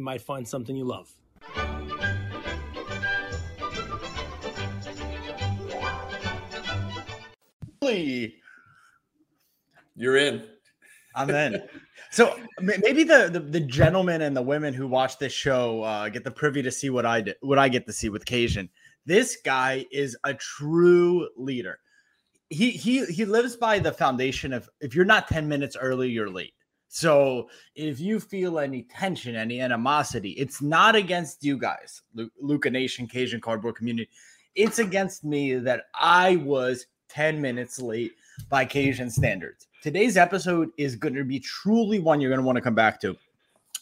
You might find something you love. Really? You're in. I'm in. So maybe the, the, the gentlemen and the women who watch this show uh, get the privy to see what I did, what I get to see with Cajun. This guy is a true leader. He he he lives by the foundation of if you're not 10 minutes early, you're late. So if you feel any tension, any animosity, it's not against you guys, Luka Nation, Cajun Cardboard Community. It's against me that I was 10 minutes late by Cajun standards. Today's episode is going to be truly one you're going to want to come back to.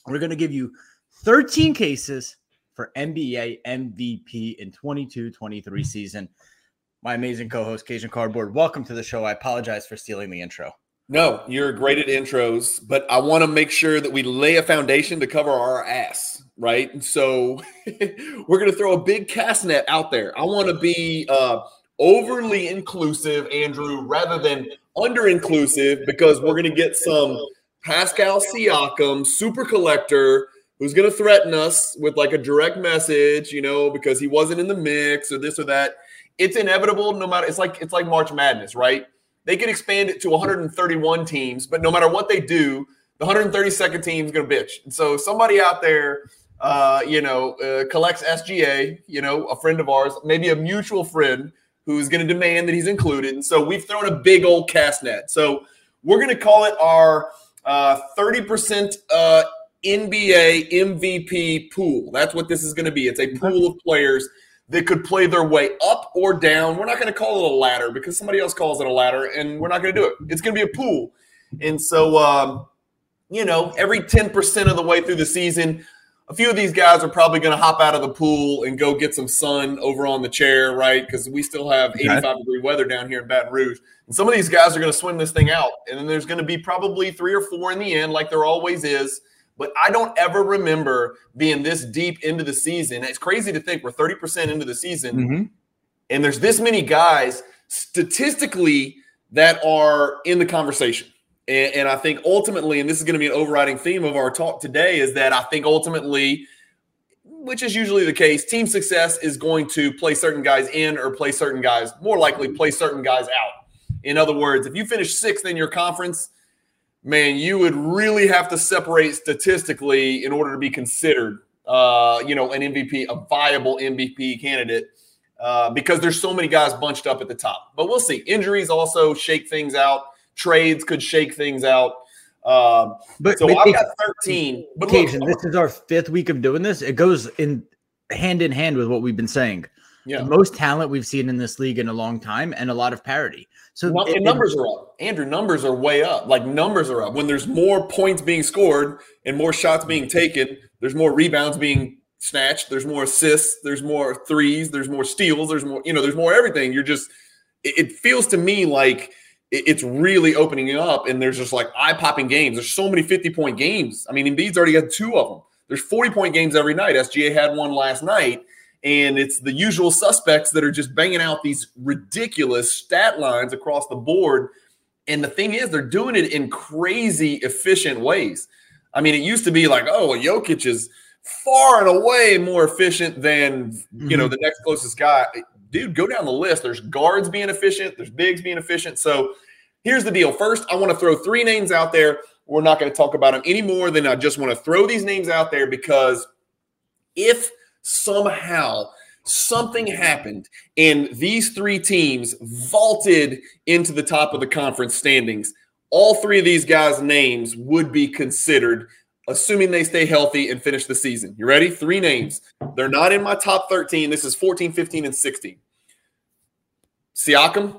We're going to give you 13 cases for NBA MVP in 22 23 season. My amazing co host, Cajun Cardboard, welcome to the show. I apologize for stealing the intro. No, you're great at intros, but I want to make sure that we lay a foundation to cover our ass, right? So we're going to throw a big cast net out there. I want to be uh, overly inclusive, Andrew, rather than under inclusive, because we're going to get some Pascal Siakam, super collector, who's going to threaten us with like a direct message, you know, because he wasn't in the mix or this or that. It's inevitable, no matter. It's like it's like March Madness, right? They can expand it to 131 teams, but no matter what they do, the 132nd team is going to bitch. And so somebody out there, uh, you know, uh, collects SGA, you know, a friend of ours, maybe a mutual friend who's going to demand that he's included. And so we've thrown a big old cast net. So we're going to call it our uh, 30% uh, NBA MVP pool. That's what this is going to be. It's a pool of players that could play their way up or down. We're not going to call it a ladder because somebody else calls it a ladder, and we're not going to do it. It's going to be a pool. And so, um, you know, every 10% of the way through the season, a few of these guys are probably going to hop out of the pool and go get some sun over on the chair, right? Because we still have 85 okay. degree weather down here in Baton Rouge. And some of these guys are going to swim this thing out. And then there's going to be probably three or four in the end, like there always is. But I don't ever remember being this deep into the season. It's crazy to think we're 30% into the season mm-hmm. and there's this many guys statistically that are in the conversation. And, and I think ultimately, and this is going to be an overriding theme of our talk today, is that I think ultimately, which is usually the case, team success is going to play certain guys in or play certain guys, more likely play certain guys out. In other words, if you finish sixth in your conference, man, you would really have to separate statistically in order to be considered, uh, you know, an MVP, a viable MVP candidate, uh, because there's so many guys bunched up at the top. But we'll see. Injuries also shake things out trades could shake things out. Um, but so but I've got 13. But look, this is our fifth week of doing this. It goes in hand in hand with what we've been saying. Yeah. The most talent we've seen in this league in a long time and a lot of parity. So well, it, numbers it, are up. Andrew, numbers are way up. Like numbers are up. When there's more points being scored and more shots being taken, there's more rebounds being snatched, there's more assists, there's more threes, there's more steals, there's more, you know, there's more everything. You're just it, it feels to me like – it's really opening up and there's just like eye-popping games. There's so many 50-point games. I mean, Embiid's already got two of them. There's 40-point games every night. SGA had one last night, and it's the usual suspects that are just banging out these ridiculous stat lines across the board. And the thing is, they're doing it in crazy efficient ways. I mean, it used to be like, oh, well, Jokic is far and away more efficient than you know mm-hmm. the next closest guy dude, go down the list. There's guards being efficient, there's bigs being efficient. So here's the deal. First, I want to throw three names out there. We're not going to talk about them any more than I just want to throw these names out there because if somehow something happened and these three teams vaulted into the top of the conference standings, all three of these guys' names would be considered assuming they stay healthy and finish the season. You ready? Three names. They're not in my top 13. This is 14, 15, and 16. Siakam,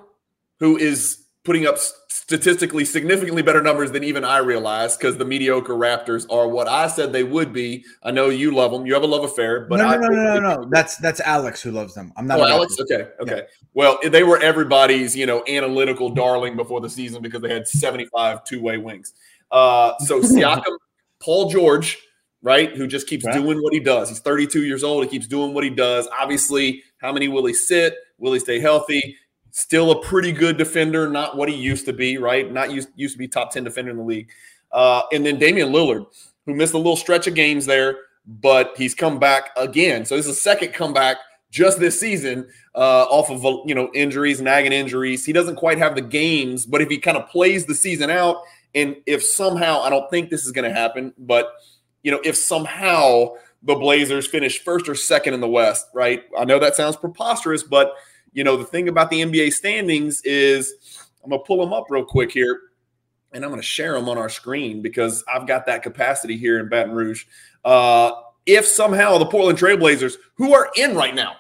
who is putting up statistically significantly better numbers than even I realized because the mediocre Raptors are what I said they would be. I know you love them. You have a love affair, but no, no, no, no, no, no. That's that's Alex who loves them. I'm not. Oh, Alex. Okay, okay. Yeah. Well, they were everybody's you know analytical darling before the season because they had 75 two way wings. Uh, so Siakam, Paul George, right, who just keeps right. doing what he does. He's 32 years old. He keeps doing what he does. Obviously, how many will he sit? Will he stay healthy? Still a pretty good defender, not what he used to be, right? Not used, used to be top 10 defender in the league. Uh, and then Damian Lillard, who missed a little stretch of games there, but he's come back again. So this is a second comeback just this season uh, off of you know injuries, nagging injuries. He doesn't quite have the games, but if he kind of plays the season out, and if somehow I don't think this is going to happen, but you know if somehow the Blazers finish first or second in the West, right? I know that sounds preposterous, but you know, the thing about the NBA standings is I'm going to pull them up real quick here and I'm going to share them on our screen because I've got that capacity here in Baton Rouge. Uh, if somehow the Portland Trailblazers, who are in right now,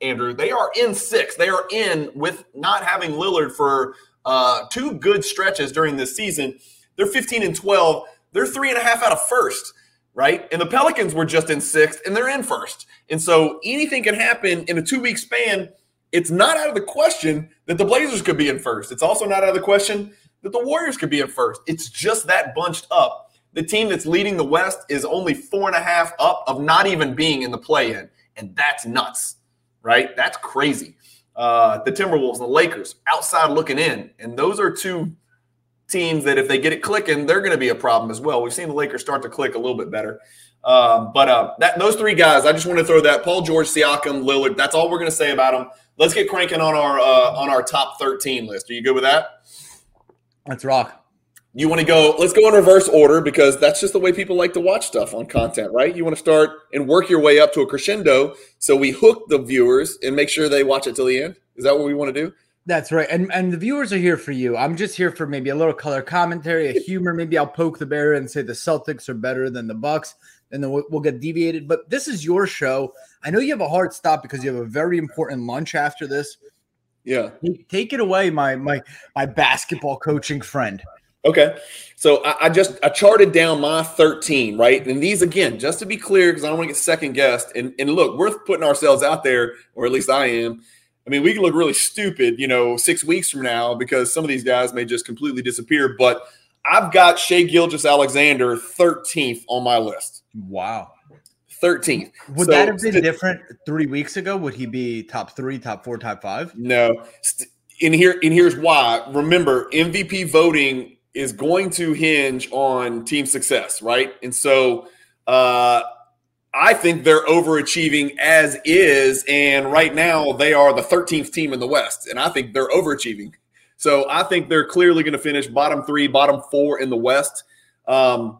Andrew, they are in six. They are in with not having Lillard for uh, two good stretches during this season. They're 15 and 12. They're three and a half out of first, right? And the Pelicans were just in sixth and they're in first. And so anything can happen in a two week span it's not out of the question that the Blazers could be in first. It's also not out of the question that the Warriors could be in first. It's just that bunched up. The team that's leading the West is only four and a half up of not even being in the play in. And that's nuts, right? That's crazy. Uh, the Timberwolves and the Lakers outside looking in. And those are two teams that if they get it clicking, they're going to be a problem as well. We've seen the Lakers start to click a little bit better. Um, but uh, that those three guys, I just want to throw that Paul George, Siakam, Lillard. That's all we're going to say about them let's get cranking on our uh, on our top 13 list. Are you good with that? Let's rock. You want to go? Let's go in reverse order because that's just the way people like to watch stuff on content, right? You want to start and work your way up to a crescendo, so we hook the viewers and make sure they watch it till the end. Is that what we want to do? That's right. And and the viewers are here for you. I'm just here for maybe a little color commentary, a humor. Maybe I'll poke the bear and say the Celtics are better than the Bucks, and then we'll, we'll get deviated. But this is your show. I know you have a hard stop because you have a very important lunch after this. Yeah. Take it away, my my my basketball coaching friend. Okay. So I, I, just I charted down my 13, right? And these again, just to be clear, because I don't want to get second guessed. And and look, we're putting ourselves out there, or at least I am. I mean, we can look really stupid, you know, six weeks from now because some of these guys may just completely disappear. But I've got Shai Gilgeous-Alexander 13th on my list. Wow. 13th. Would so, that have been st- different three weeks ago? Would he be top three, top four, top five? No. And here, and here's why. Remember, MVP voting is going to hinge on team success, right? And so uh, I think they're overachieving as is. And right now, they are the 13th team in the West. And I think they're overachieving. So I think they're clearly going to finish bottom three, bottom four in the West. Um,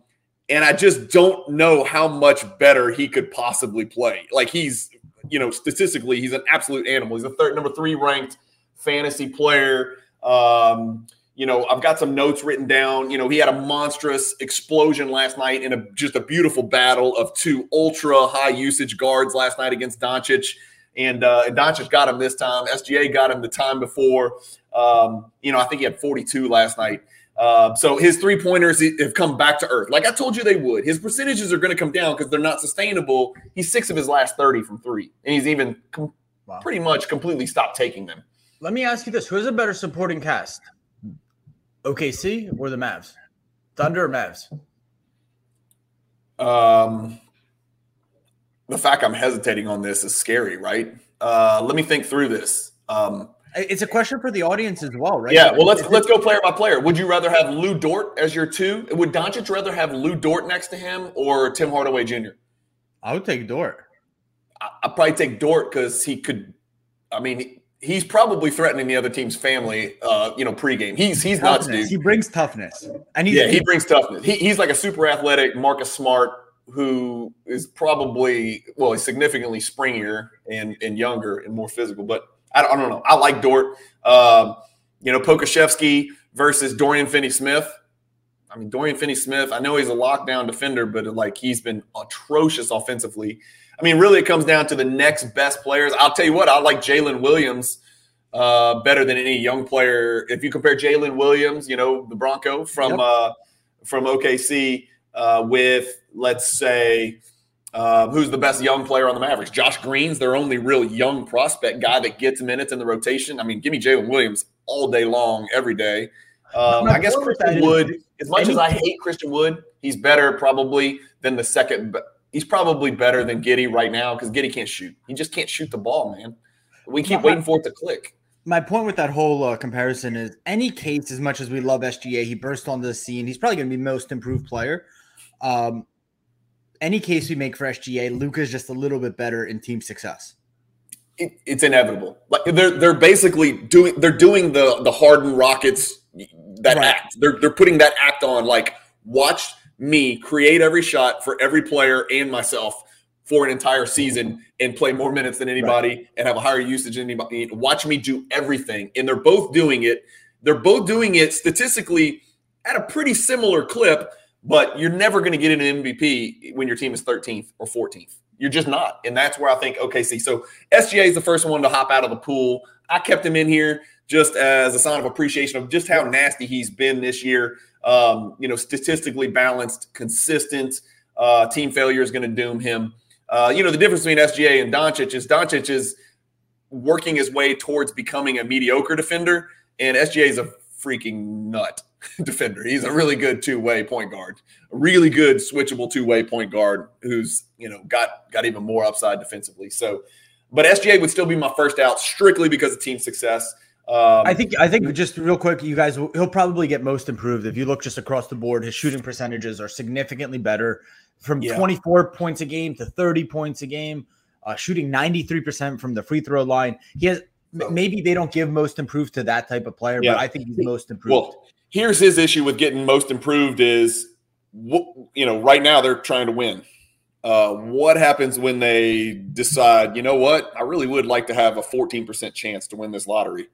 and I just don't know how much better he could possibly play. Like he's, you know, statistically, he's an absolute animal. He's a third, number three ranked fantasy player. Um, you know, I've got some notes written down. You know, he had a monstrous explosion last night in a just a beautiful battle of two ultra high usage guards last night against Doncic. And, uh, and Doncic got him this time. SGA got him the time before. Um, you know, I think he had 42 last night. Uh, so his three pointers have come back to earth. Like I told you they would. His percentages are going to come down because they're not sustainable. He's six of his last 30 from three, and he's even com- wow. pretty much completely stopped taking them. Let me ask you this who is a better supporting cast? OKC or the Mavs? Thunder or Mavs? Um, the fact I'm hesitating on this is scary, right? Uh, let me think through this. Um, it's a question for the audience as well, right? Yeah. Well, let's let's go player by player. Would you rather have Lu Dort as your two? Would Doncic rather have Lu Dort next to him or Tim Hardaway Jr.? I would take Dort. I, would probably take Dort because he could. I mean, he's probably threatening the other team's family. Uh, you know, pregame. He's he's toughness. nuts, dude. He brings toughness, and he's, yeah, he brings toughness. He, he's like a super athletic Marcus Smart who is probably well, he's significantly springier and and younger and more physical, but I don't, I don't know. I like Dort. Um, you know, Pokusevski versus Dorian Finney Smith. I mean, Dorian Finney Smith, I know he's a lockdown defender, but like he's been atrocious offensively. I mean, really, it comes down to the next best players. I'll tell you what, I like Jalen Williams uh, better than any young player. If you compare Jalen Williams, you know the Bronco from Yep. uh, from OKC uh, with let's say uh, who's the best young player on the Mavericks? Josh Green's their only real young prospect guy that gets minutes in the rotation. I mean, give me Jalen Williams all day long, every day. Um, I guess point with that Christian Wood, as much as I hate Christian Wood, he's better probably than the second. He's probably better than Giddey right now because Giddey can't shoot. He just can't shoot the ball, man. We keep waiting for it to click. my point with that whole uh, comparison is any case, as much as we love SGA, he burst onto the scene. He's probably going to be most improved player. Um, any case we make for SGA, Luka's just a little bit better in team success. It, it's inevitable. Like they're they're basically doing they're doing the the Harden Rockets that Right. act. They're they're putting that act on. Like watch me create every shot for every player and myself for an entire season and play more minutes than anybody and have a higher usage than anybody. Watch me do everything. And they're both doing it. They're both doing it statistically at a pretty similar clip, but you're never going to get an MVP when your team is 13th or 14th. You're just not. And that's where I think OKC. So SGA is the first one to hop out of the pool. I kept him in here just as a sign of appreciation of just how nasty he's been this year. Um, you know, statistically balanced, consistent. Uh, team failure is going to doom him. Uh, you know, the difference between SGA and Doncic is Doncic is working his way towards becoming a mediocre defender, and SGA is a freaking nut defender. He's a really good two-way point guard, a really good switchable two-way point guard who's you know got got even more upside defensively. So, but SGA would still be my first out strictly because of team success. Um, I think I think just real quick, you guys, he'll probably get most improved if you look just across the board. His shooting percentages are significantly better, from Yeah. 24 points a game to 30 points a game, uh, shooting 93 percent from the free throw line. He has maybe they don't give most improved to that type of player, Yeah. but I think he's most improved. Well, here's his issue with getting most improved is, you know, right now they're trying to win. Uh, what happens when they decide, you know what, I really would like to have a 14% chance to win this lottery?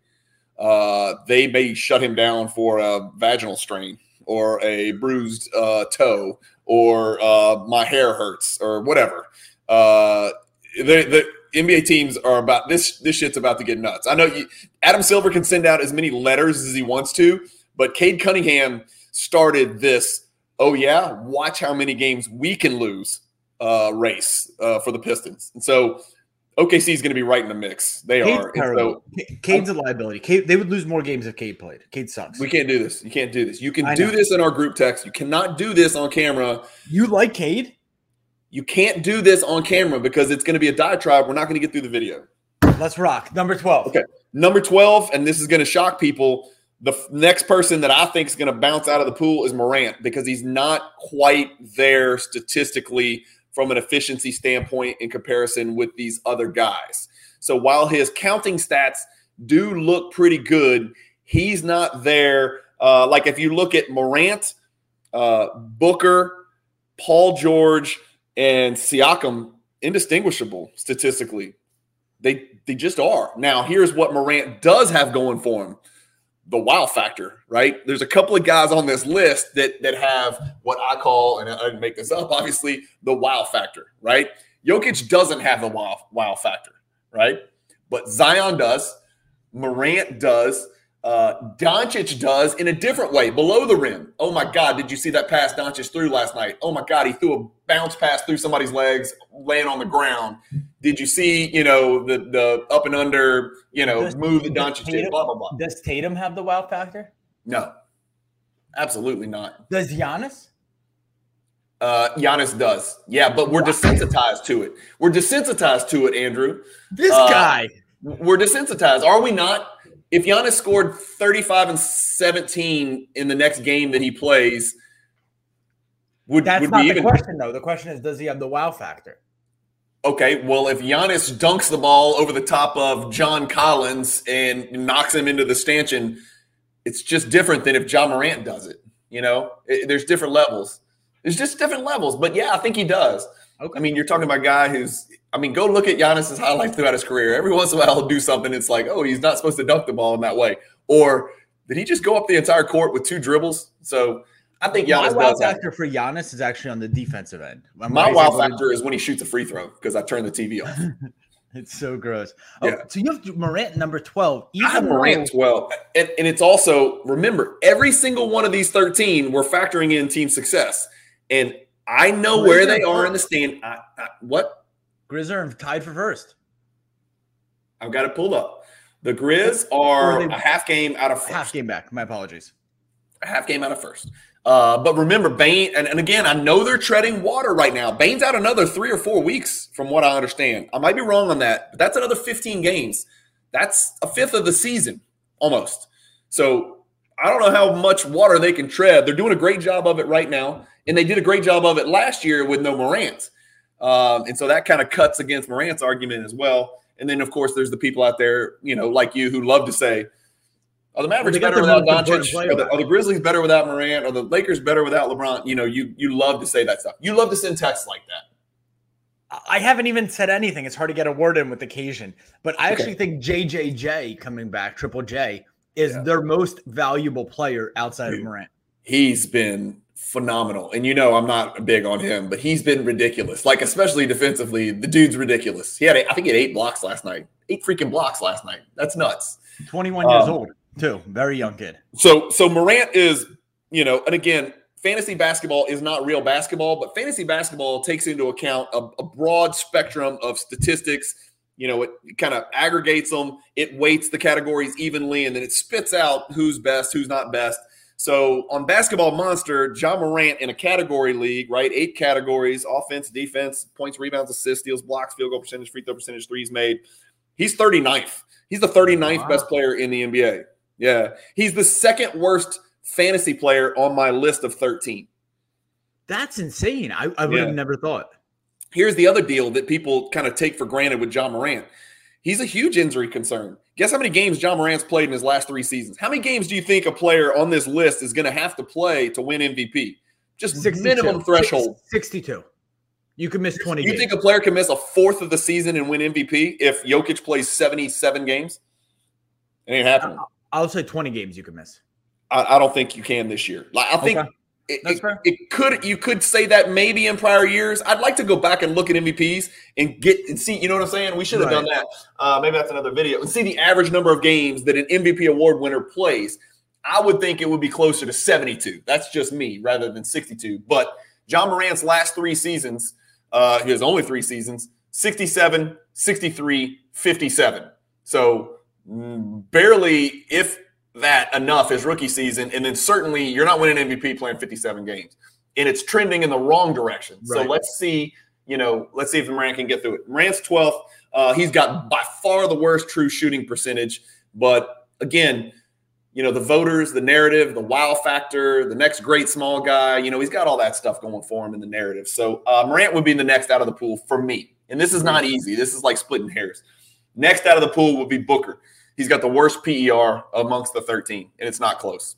Uh, they may shut him down for a vaginal strain or a bruised uh, toe or uh, my hair hurts or whatever. Uh, the, the NBA teams are about this. This shit's about to get nuts. I know you, Adam Silver can send out as many letters as he wants to, but Cade Cunningham started this. Oh yeah, watch how many games we can lose. Uh, race uh, for the Pistons, and so OKC is going to be right in the mix. They Cade's are. Terrible. so Ca- Cade's a liability. Cade, they would lose more games if Cade played. Cade sucks. we can't do this. You can't do this. You can I do know. this in our group text. You cannot do this on camera. you like Cade? You can't do this on camera because it's going to be a diatribe. We're not going to get through the video. Let's rock. Number 12. Okay. Number 12, and this is going to shock people. The f- next person that I think is going to bounce out of the pool is Morant because he's not quite there statistically from an efficiency standpoint in comparison with these other guys. So while his counting stats do look pretty good, he's not there. Uh, like if you look at Morant, uh, Booker, Paul George, and Siakam, indistinguishable statistically. They they just are. Now, here's what Morant does have going for him. The wow factor, right? There's a couple of guys on this list that that have what I call, and I didn't make this up, obviously, the wow factor, right? Jokic doesn't have the wow, wow factor, right? But Zion does, Morant does, uh, Doncic does in a different way, below the rim. Oh my God, did you see that pass Doncic threw last night? Oh my God, he threw a bounce pass through somebody's legs, laying on the ground. Did you see, you know, the the up and under, you know, Does- move that Doncic did? Tatum- Blah blah blah. Does Tatum have the wow factor? No, absolutely not. Does Giannis? Uh, Giannis does, yeah, but we're desensitized to it. We're desensitized to it, Andrew. This Uh, guy. We're desensitized, are we not? If Giannis scored 35 and 17 in the next game that he plays, would, That's would not the even question, though. The question is, does he have the wow factor? Okay, well, if Giannis dunks the ball over the top of John Collins and knocks him into the stanchion, it's just different than if John Morant does it. You know, It- there's different levels. There's just different levels. But yeah, I think he does. Okay. I mean, you're talking about a guy who's. I mean, go look at Giannis's highlights throughout his career. Every once in a while, he'll do something. It's like, oh, he's not supposed to dunk the ball in that way, or did he just go up the entire court with two dribbles? So I think My Giannis wow does. have- factor for Giannis is actually on the defensive end. When My wow to- factor is when he shoots a free throw because I turn the TV off. It's so gross. Oh, Yeah. so you have Morant number 12. I have even Morant well. And, and it's also, remember, every single one of these 13, we're factoring in team success. And I know Where's where they are in the stand. I, I, what? Grizz are tied for first. I've got it pulled up. The Grizz are a half game out of first. Half game back. My apologies. a half game out of first. Uh, but remember, Bane, and, and again, I know they're treading water right now. Bane's out another three or four weeks, from what I understand. I might be wrong on that, but that's another 15 games. That's a fifth of the season almost. So I don't know how much water they can tread. They're doing a great job of it right now, and they did a great job of it last year with no Morant. Um, and so that kind of cuts against Morant's argument as well. And then, of course, there's the people out there, you know, like you, who love to say, "Are the Mavericks better without Doncic? Are the, are the Grizzlies better without Morant? Are the Lakers better without LeBron?" You know, you you love to say that stuff. You love to send texts like that. I haven't even said anything. It's hard to get a word in with occasion. But I Okay. actually think JJJ coming back, Triple J, is Yeah. their most valuable player outside of Morant. He's been phenomenal, and you know I'm not big on him, but he's been ridiculous. Like especially defensively, the dude's ridiculous. He had, I think, he had eight blocks last night. Eight freaking blocks last night. That's nuts. 21 years Um, old, too. Very young kid. So so Morant is, you know, and again, fantasy basketball is not real basketball, but fantasy basketball takes into account a, a broad spectrum of statistics. You know, it, kind of aggregates them, it weights the categories evenly, and then it spits out who's best, who's not best. So on Basketball Monster, John Morant in a category league, right? Eight categories: offense, defense, points, rebounds, assists, steals, blocks, field goal percentage, free throw percentage, threes made. He's 39th. He's the 39th Wow. best player in the NBA. Yeah. He's the second worst fantasy player on my list of 13. That's insane. I, I would Yeah. have never thought. Here's the other deal that people kind of take for granted with John Morant. He's a huge injury concern. Guess how many games John Morant's played in his last three seasons? How many games do you think a player on this list is going to have to play to win MVP? Just 62. minimum threshold. 62. You could miss 20 You games. think a player can miss a fourth of the season and win MVP if Jokic plays 77 games? It ain't happening. I'll say 20 games you could miss. I, I don't think you can this year. Like I think Okay. It, That's fair. it could you could say that maybe in prior years. I'd like to go back and look at MVPs and get and see. You know what I'm saying? We should have done that. Uh, maybe that's another video and see the average number of games that an MVP award winner plays. I would think it would be closer to 72. That's just me rather than 62. But John Morant's last three seasons, uh, his only three seasons, 67, 63, 57. So mm, barely, if that, enough his rookie season. And then certainly you're not winning MVP playing 57 games. And it's trending in the wrong direction. So let's see, you know, let's see if Morant can get through it. Morant's 12th. Uh, he's got by far the worst true shooting percentage. But again, you know, the voters, the narrative, the wow factor, the next great small guy, you know, he's got all that stuff going for him in the narrative. So uh, Morant would be the next out of the pool for me. And this is not easy. This is like splitting hairs. Next out of the pool would be Booker. He's got the worst PER amongst the 13, and it's not close.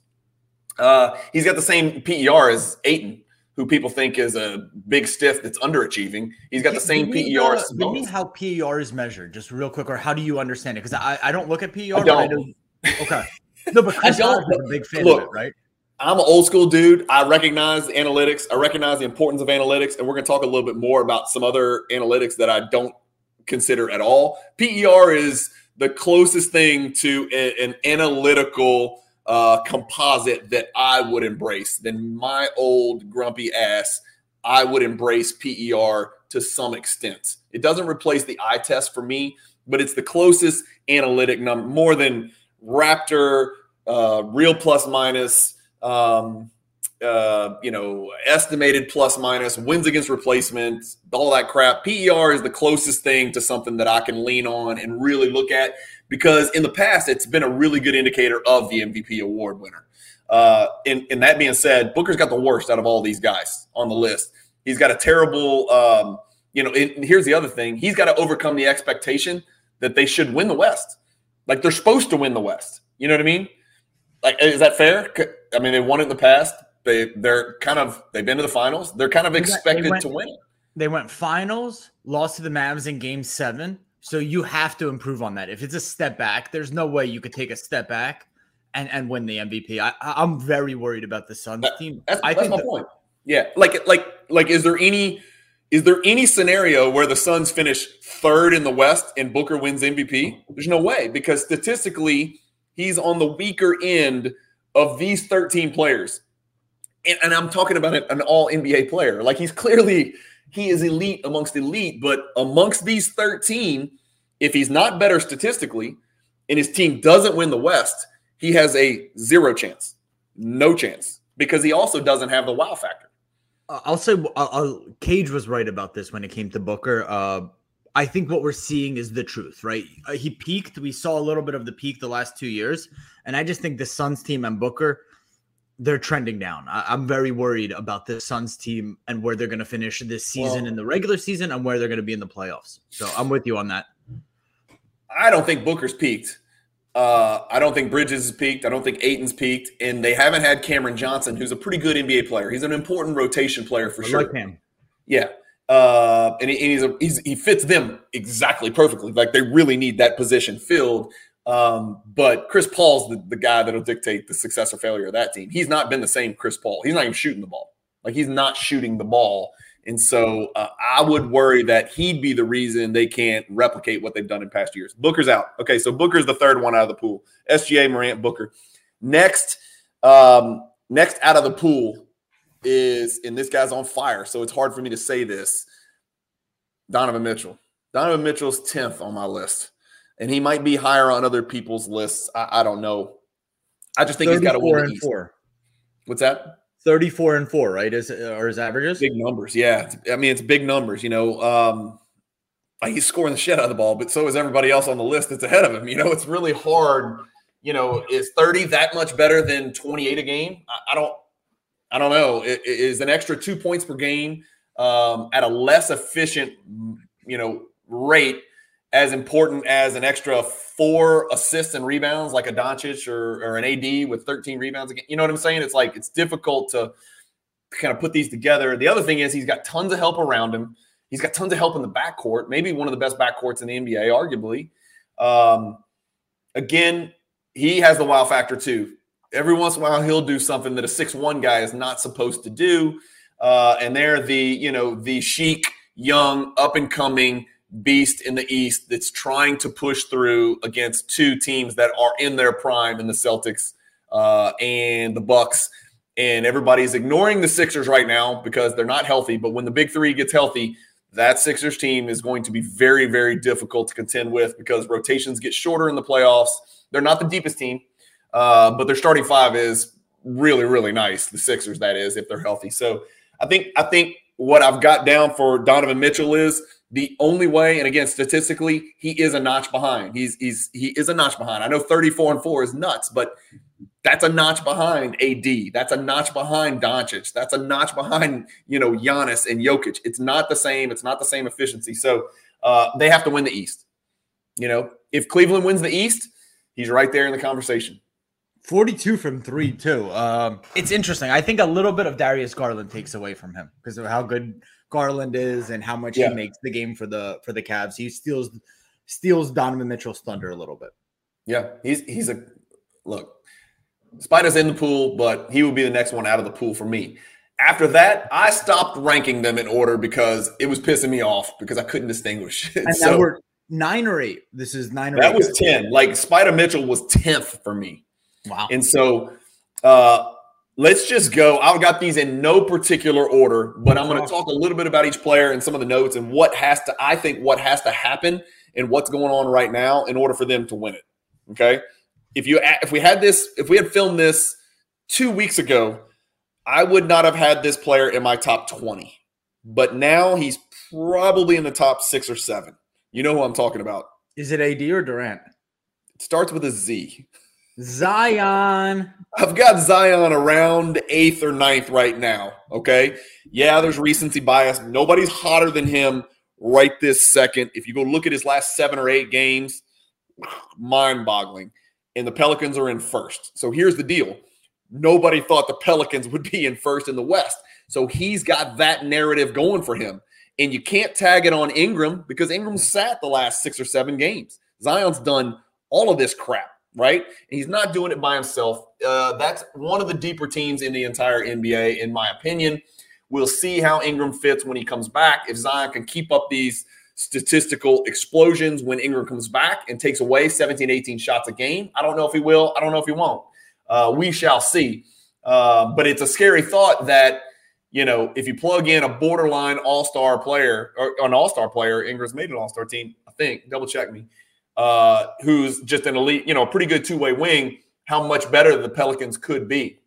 Uh, he's got the same PER as Ayton, who people think is a big stiff that's underachieving. He's got the same PER. as Give me how PER is measured, just real quick, or how do you understand it? Because I, I don't look at PER. I but I don't. know- okay. No, but Chris don't, is a big fan look, of it, right? I'm an old school dude. I recognize analytics. I recognize the importance of analytics, and we're going to talk a little bit more about some other analytics that I don't consider at all. PER is the closest thing to a- an analytical uh, composite that I would embrace. than my old grumpy ass, I would embrace PER to some extent. It doesn't replace the eye test for me, but it's the closest analytic number, more than Raptor, uh, real plus minus, um, uh, you know, estimated plus minus, wins against replacement, all that crap. PER is the closest thing to something that I can lean on and really look at because in the past it's been a really good indicator of the MVP award winner. Uh, and, and that being said, Booker's got the worst out of all these guys on the list. He's got a terrible, um, you know. And here's the other thing: he's got to overcome the expectation that they should win the West. Like they're supposed to win the West. You know what I mean? Like, is that fair? I mean, they won it in the past. They they're kind of they've been to the finals. They're kind of expected went- to win. They went finals, lost to the Mavs in game seven. So you have to improve on that. If it's a step back, there's no way you could take a step back and, and win the MVP. I, I- I'm very worried about the Suns That- team. That's, I that's think my the- point. Yeah, like like like, is there any Is there any scenario where the Suns finish third in the West and Booker wins MVP? There's no way because statistically, he's on the weaker end of these 13 players. And, and I'm talking about an all NBA player. Like he's clearly he is elite amongst elite, but amongst these 13, if he's not better statistically and his team doesn't win the West, he has a zero chance, no chance, because he also doesn't have the wow factor. I'll say I'll, Cage was right about this when it came to Booker. Uh, I think what we're seeing is the truth, right? Uh, he peaked. We saw a little bit of the peak the last two years, and I just think the Suns team and Booker, they're trending down. I, am very worried about the Suns team and where they're going to finish this season well, in the regular season and where they're going to be in the playoffs. So I'm with you on that. I don't think Booker's peaked. Uh, I don't think Bridges has peaked. I don't think Ayton's peaked, and they haven't had Cameron Johnson, who's a pretty good NBA player. He's an important rotation player for I sure. Like him. Yeah, uh, and, he, and he's, a, he's he fits them exactly perfectly. Like they really need that position filled. Um, but Chris Paul's the, the guy that'll dictate the success or failure of that team. He's not been the same Chris Paul. He's not even shooting the ball. Like he's not shooting the ball and so uh, I would worry that he'd be the reason they can't replicate what they've done in past years. Booker's out. Okay, so Booker's the third one out of the pool. SGA, Morant, Booker. Next, um, next out of the pool is, and this guy's on fire, so it's hard for me to say this. Donovan Mitchell. Donovan Mitchell's 10th on my list. And he might be higher on other people's lists. I, I don't know. I just think he's got to win East. Four. What's that? 34 and 4, right? Is or his averages? Big numbers. Yeah. I mean, it's big numbers, you know. Um he's scoring the shit out of the ball, but so is everybody else on the list that's ahead of him. You know, it's really hard. You know, is 30 that much better than 28 a game? I, I don't I don't know. It, it is an extra two points per game um, at a less efficient, you know, rate as important as an extra four assists and rebounds like a Doncic or, or an AD with 13 rebounds. Again. You know what I'm saying? It's like it's difficult to kind of put these together. The other thing is he's got tons of help around him. He's got tons of help in the backcourt, maybe one of the best backcourts in the NBA, arguably. Um, again, he has the wow factor too. Every once in a while, he'll do something that a six-one guy is not supposed to do. Uh, and they're the, you know, the chic, young, up and coming beast in the East that's trying to push through against two teams that are in their prime in the Celtics uh, and the Bucks. And everybody's ignoring the Sixers right now because they're not healthy. But when the big three gets healthy, that Sixers team is going to be very, very difficult to contend with because rotations get shorter in the playoffs. They're not the deepest team, uh, but their starting five is really, really nice. The Sixers, that is, if they're healthy. So I think I think what I've got down for Donovan Mitchell is the only way, and again, statistically, he is a notch behind. He's he's he is a notch behind. I know 34 and 4 is nuts, but that's a notch behind AD. That's a notch behind Doncic. That's a notch behind, you know, Giannis and Jokic. It's not the same. It's not the same efficiency. So uh, they have to win the East. You know, if Cleveland wins the East, he's right there in the conversation. 42 from three, too. Um, it's interesting. I think a little bit of Darius Garland takes away from him because of how good Garland is and how much yeah. he makes the game for the for the Cavs. He steals steals Donovan Mitchell's thunder a little bit. Yeah, he's he's a look. Spider's in the pool, but he would be the next one out of the pool for me. After that, I stopped ranking them in order because it was pissing me off because I couldn't distinguish. And so, we're nine or eight. This is nine or that eight. That was 10. Like Spider Mitchell was 10th for me. Wow. And so uh let's just go. I've got these in no particular order, but I'm going to talk a little bit about each player and some of the notes and what has to, I think, what has to happen and what's going on right now in order for them to win it. Okay. If you, if we had this, if we had filmed this two weeks ago, I would not have had this player in my top 20, but now he's probably in the top six or seven. You know who I'm talking about. Is it AD or Durant? It starts with a Z. Zion. I've got Zion around eighth or ninth right now. Okay. Yeah, there's recency bias. Nobody's hotter than him right this second. If you go look at his last seven or eight games, mind boggling. And the Pelicans are in first. So here's the deal nobody thought the Pelicans would be in first in the West. So he's got that narrative going for him. And you can't tag it on Ingram because Ingram sat the last six or seven games. Zion's done all of this crap right? He's not doing it by himself. Uh, that's one of the deeper teams in the entire NBA, in my opinion. We'll see how Ingram fits when he comes back. If Zion can keep up these statistical explosions when Ingram comes back and takes away 17, 18 shots a game, I don't know if he will. I don't know if he won't. Uh, we shall see. Uh, but it's a scary thought that you know, if you plug in a borderline all star player or an all star player, Ingram's made an all star team, I think, double check me, uh, who's just an elite, you know, a pretty good two way wing, how much better the Pelicans could be.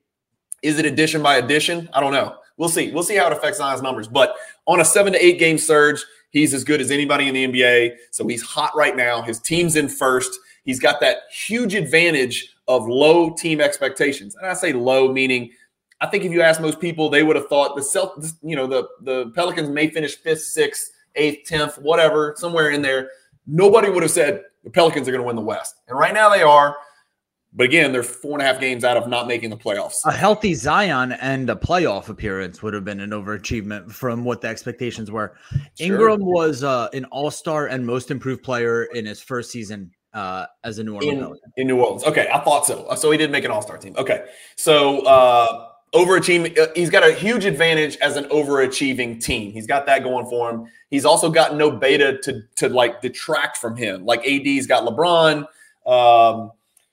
Is it addition by addition? I don't know. We'll see. We'll see how it affects Zion's numbers. But on a seven to eight game surge, he's as good as anybody in the NBA. So he's hot right now. His team's in first. He's got that huge advantage of low team expectations. And I say low, meaning I think if you ask most people, they would have thought the self, you know, the the Pelicans may finish fifth, sixth, eighth, tenth, whatever, somewhere in there. Nobody would have said the Pelicans are going to win the West, and right now they are. But again, they're four and a half games out of not making the playoffs. A healthy Zion and a playoff appearance would have been an overachievement from what the expectations were. Sure. Ingram was uh, an All Star and Most Improved Player in his first season uh, as a New Orleans in, in, New Orleans. Okay, I thought so. So he did make an All Star team. Okay, so uh, overachieving. Uh, he's got a huge advantage as an overachieving team. He's got that going for him. He's also got no beta to to like detract from him. Like AD's got LeBron. Um,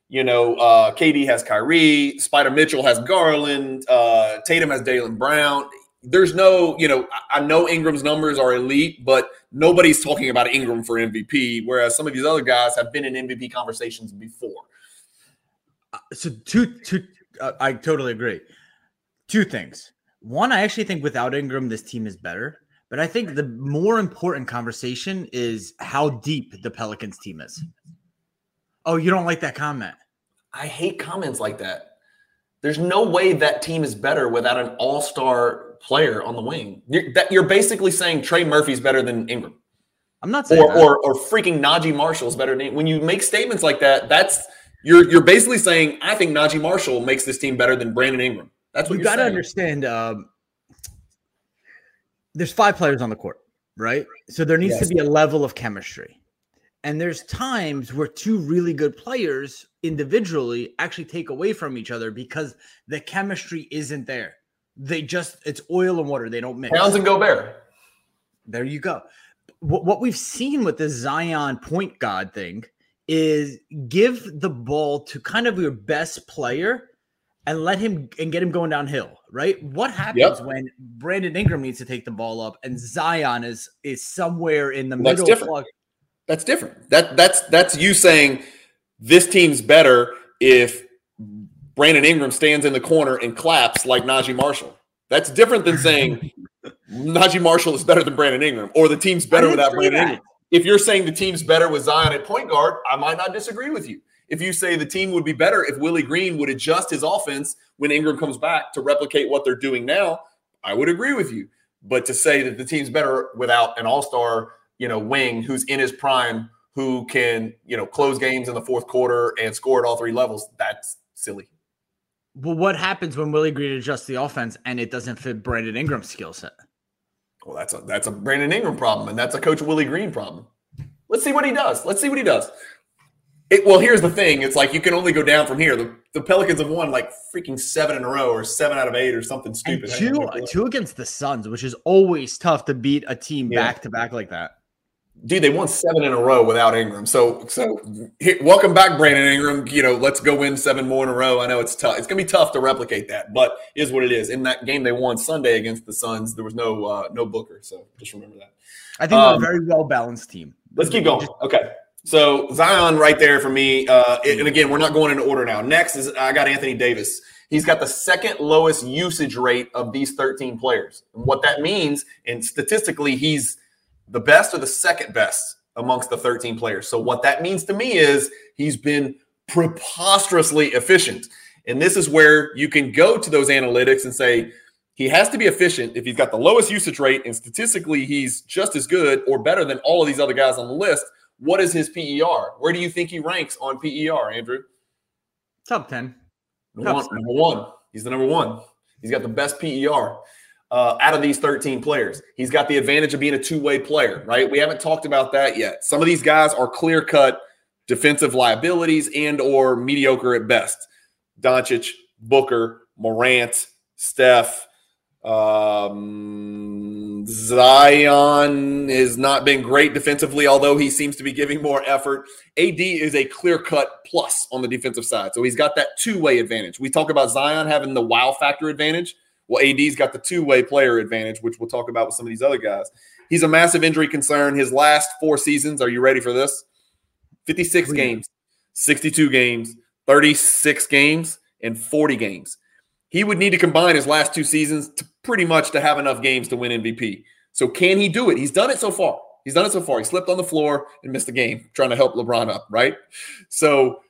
you know, uh, KD has Kyrie. Spider Mitchell has Garland. Uh, Tatum has Jaylen Brown. There's no, you know, I know Ingram's numbers are elite, but nobody's talking about Ingram for MVP. Whereas some of these other guys have been in MVP conversations before. Uh, so, two, two, uh, I totally agree. Two things. One, I actually think without Ingram, this team is better. But I think the more important conversation is how deep the Pelicans team is. Oh, you don't like that comment? I hate comments like that. There's no way that team is better without an all-star player on the wing. You're, that, you're basically saying Trey Murphy's better than Ingram. I'm not saying or, or, or freaking Naji Marshall's better than when you make statements like that. That's you're you're basically saying I think Naji Marshall makes this team better than Brandon Ingram. That's what you got to understand. Um, there's five players on the court, right? So there needs yes. to be a level of chemistry. And there's times where two really good players individually actually take away from each other because the chemistry isn't there. They just it's oil and water. They don't mix. Towns and Gobert. There you go. What, what we've seen with the Zion point guard thing is give the ball to kind of your best player and let him and get him going downhill, right? What happens yep. when Brandon Ingram needs to take the ball up and Zion is is somewhere in the that's middle? Different. That's different. That that's that's you saying this team's better if Brandon Ingram stands in the corner and claps like Naji Marshall. That's different than saying Naji Marshall is better than Brandon Ingram or the team's better without Brandon that. Ingram. If you're saying the team's better with Zion at point guard, I might not disagree with you if you say the team would be better if Willie Green would adjust his offense when Ingram comes back to replicate what they're doing now, I would agree with you. But to say that the team's better without an all-star, you know, wing who's in his prime, who can, you know, close games in the fourth quarter and score at all three levels, that's silly. Well, what happens when Willie Green adjusts the offense and it doesn't fit Brandon Ingram's skill set? Well, that's a that's a Brandon Ingram problem, and that's a Coach Willie Green problem. Let's see what he does. Let's see what he does. It, well, here's the thing. It's like you can only go down from here. The, the Pelicans have won like freaking seven in a row or seven out of eight or something stupid. And two, two against the Suns, which is always tough to beat a team back to back like that. Dude, they won seven in a row without Ingram. So, so here, welcome back, Brandon Ingram. You know, let's go win seven more in a row. I know it's tough. It's gonna be tough to replicate that, but is what it is. In that game they won Sunday against the Suns, there was no uh, no Booker. So just remember that. I think um, we're a very well balanced team. Let's keep going. Okay. So Zion right there for me. Uh, and again, we're not going in order now. Next is I got Anthony Davis. He's got the second lowest usage rate of these 13 players. And what that means, and statistically, he's the best or the second best amongst the 13 players. So what that means to me is he's been preposterously efficient. And this is where you can go to those analytics and say, he has to be efficient if he's got the lowest usage rate and statistically he's just as good or better than all of these other guys on the list what is his PER? Where do you think he ranks on PER, Andrew? Top 10. Number, one, number one. He's the number one. He's got the best PER uh, out of these 13 players. He's got the advantage of being a two way player, right? We haven't talked about that yet. Some of these guys are clear cut defensive liabilities and or mediocre at best. Doncic, Booker, Morant, Steph, Um, Zion has not been great defensively, although he seems to be giving more effort. AD is a clear cut plus on the defensive side. So he's got that two way advantage. We talk about Zion having the wow factor advantage. Well, AD's got the two way player advantage, which we'll talk about with some of these other guys. He's a massive injury concern. His last four seasons, are you ready for this? 56 oh, games, 62 games, 36 games, and 40 games. He would need to combine his last two seasons to pretty much to have enough games to win MVP. So can he do it? He's done it so far. He's done it so far. He slipped on the floor and missed the game trying to help LeBron up, right? So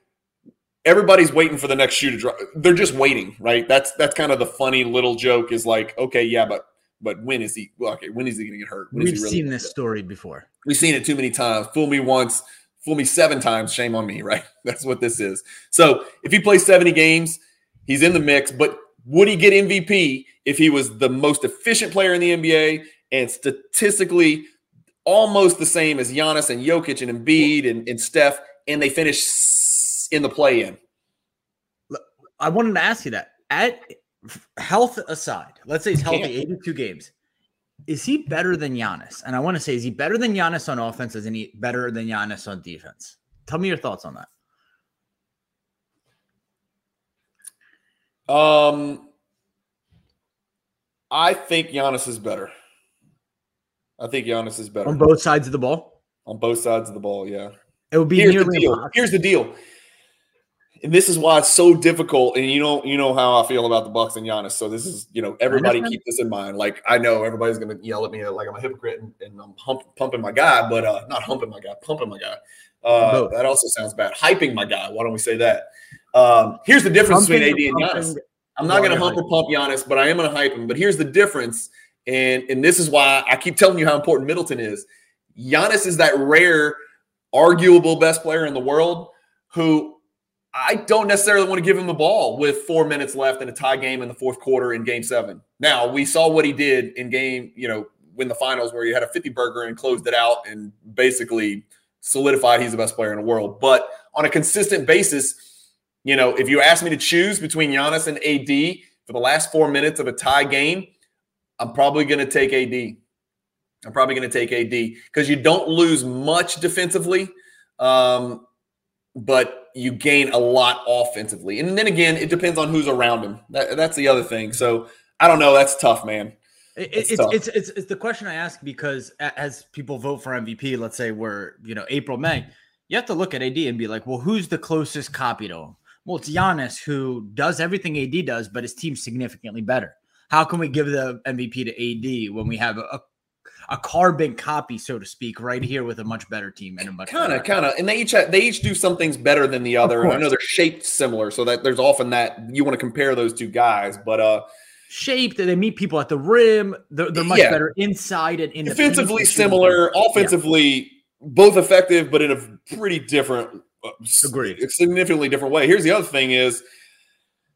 everybody's waiting for the next shoe to drop. They're just waiting, right? That's that's kind of the funny little joke is like, okay, yeah, but but when is he? Okay, when is he going to get hurt? When We've really seen this story before. We've seen it too many times. Fool me once, fool me seven times. Shame on me, right? That's what this is. So if he plays seventy games, he's in the mix. But would he get MVP if he was the most efficient player in the NBA and statistically almost the same as Giannis and Jokic and Embiid and, and Steph, and they finish in the play-in? I wanted to ask you that. At health aside, let's say he's healthy 82 games. Is he better than Giannis? And I want to say, is he better than Giannis on offense? Is he better than Giannis on defense? Tell me your thoughts on that. Um, I think Giannis is better. I think Giannis is better on both sides of the ball. On both sides of the ball, yeah. It would be Here's the deal. Here's the deal. And this is why it's so difficult. And you know, you know how I feel about the Bucks and Giannis. So this is, you know, everybody keep this in mind. Like I know everybody's gonna yell at me like I'm a hypocrite and, and I'm hump, pumping my guy, but uh, not humping my guy, pumping my guy. Uh, that also sounds bad. Hyping my guy. Why don't we say that? Um, here's the difference between AD and Giannis. I'm not going to hump or pump Giannis, but I am going to hype him. But here's the difference, and and this is why I keep telling you how important Middleton is. Giannis is that rare, arguable best player in the world who I don't necessarily want to give him the ball with four minutes left in a tie game in the fourth quarter in game seven. Now, we saw what he did in game, you know, win the finals where he had a 50 burger and closed it out and basically solidified he's the best player in the world. But on a consistent basis, you know, if you ask me to choose between Giannis and AD for the last four minutes of a tie game, I'm probably going to take AD. I'm probably going to take AD because you don't lose much defensively. Um, but you gain a lot offensively. And then again, it depends on who's around him. That, that's the other thing. So I don't know. That's tough, man. It's, it's, it's, it's, it's the question I ask because as people vote for MVP, let's say we're, you know, April, May, you have to look at AD and be like, well, who's the closest copy to him? Well, it's Giannis who does everything AD does, but his team's significantly better. How can we give the MVP to AD when we have a, a carbon copy, so to speak, right here with a much better team and a much kind of, kind of, and they each have, they each do some things better than the other. I know they're shaped similar, so that there's often that you want to compare those two guys, but uh, shaped. That they meet people at the rim. They're, they're much yeah. better inside and in defensively similar, offensively yeah. both effective, but in a pretty different, Agreed. significantly different way. Here's the other thing: is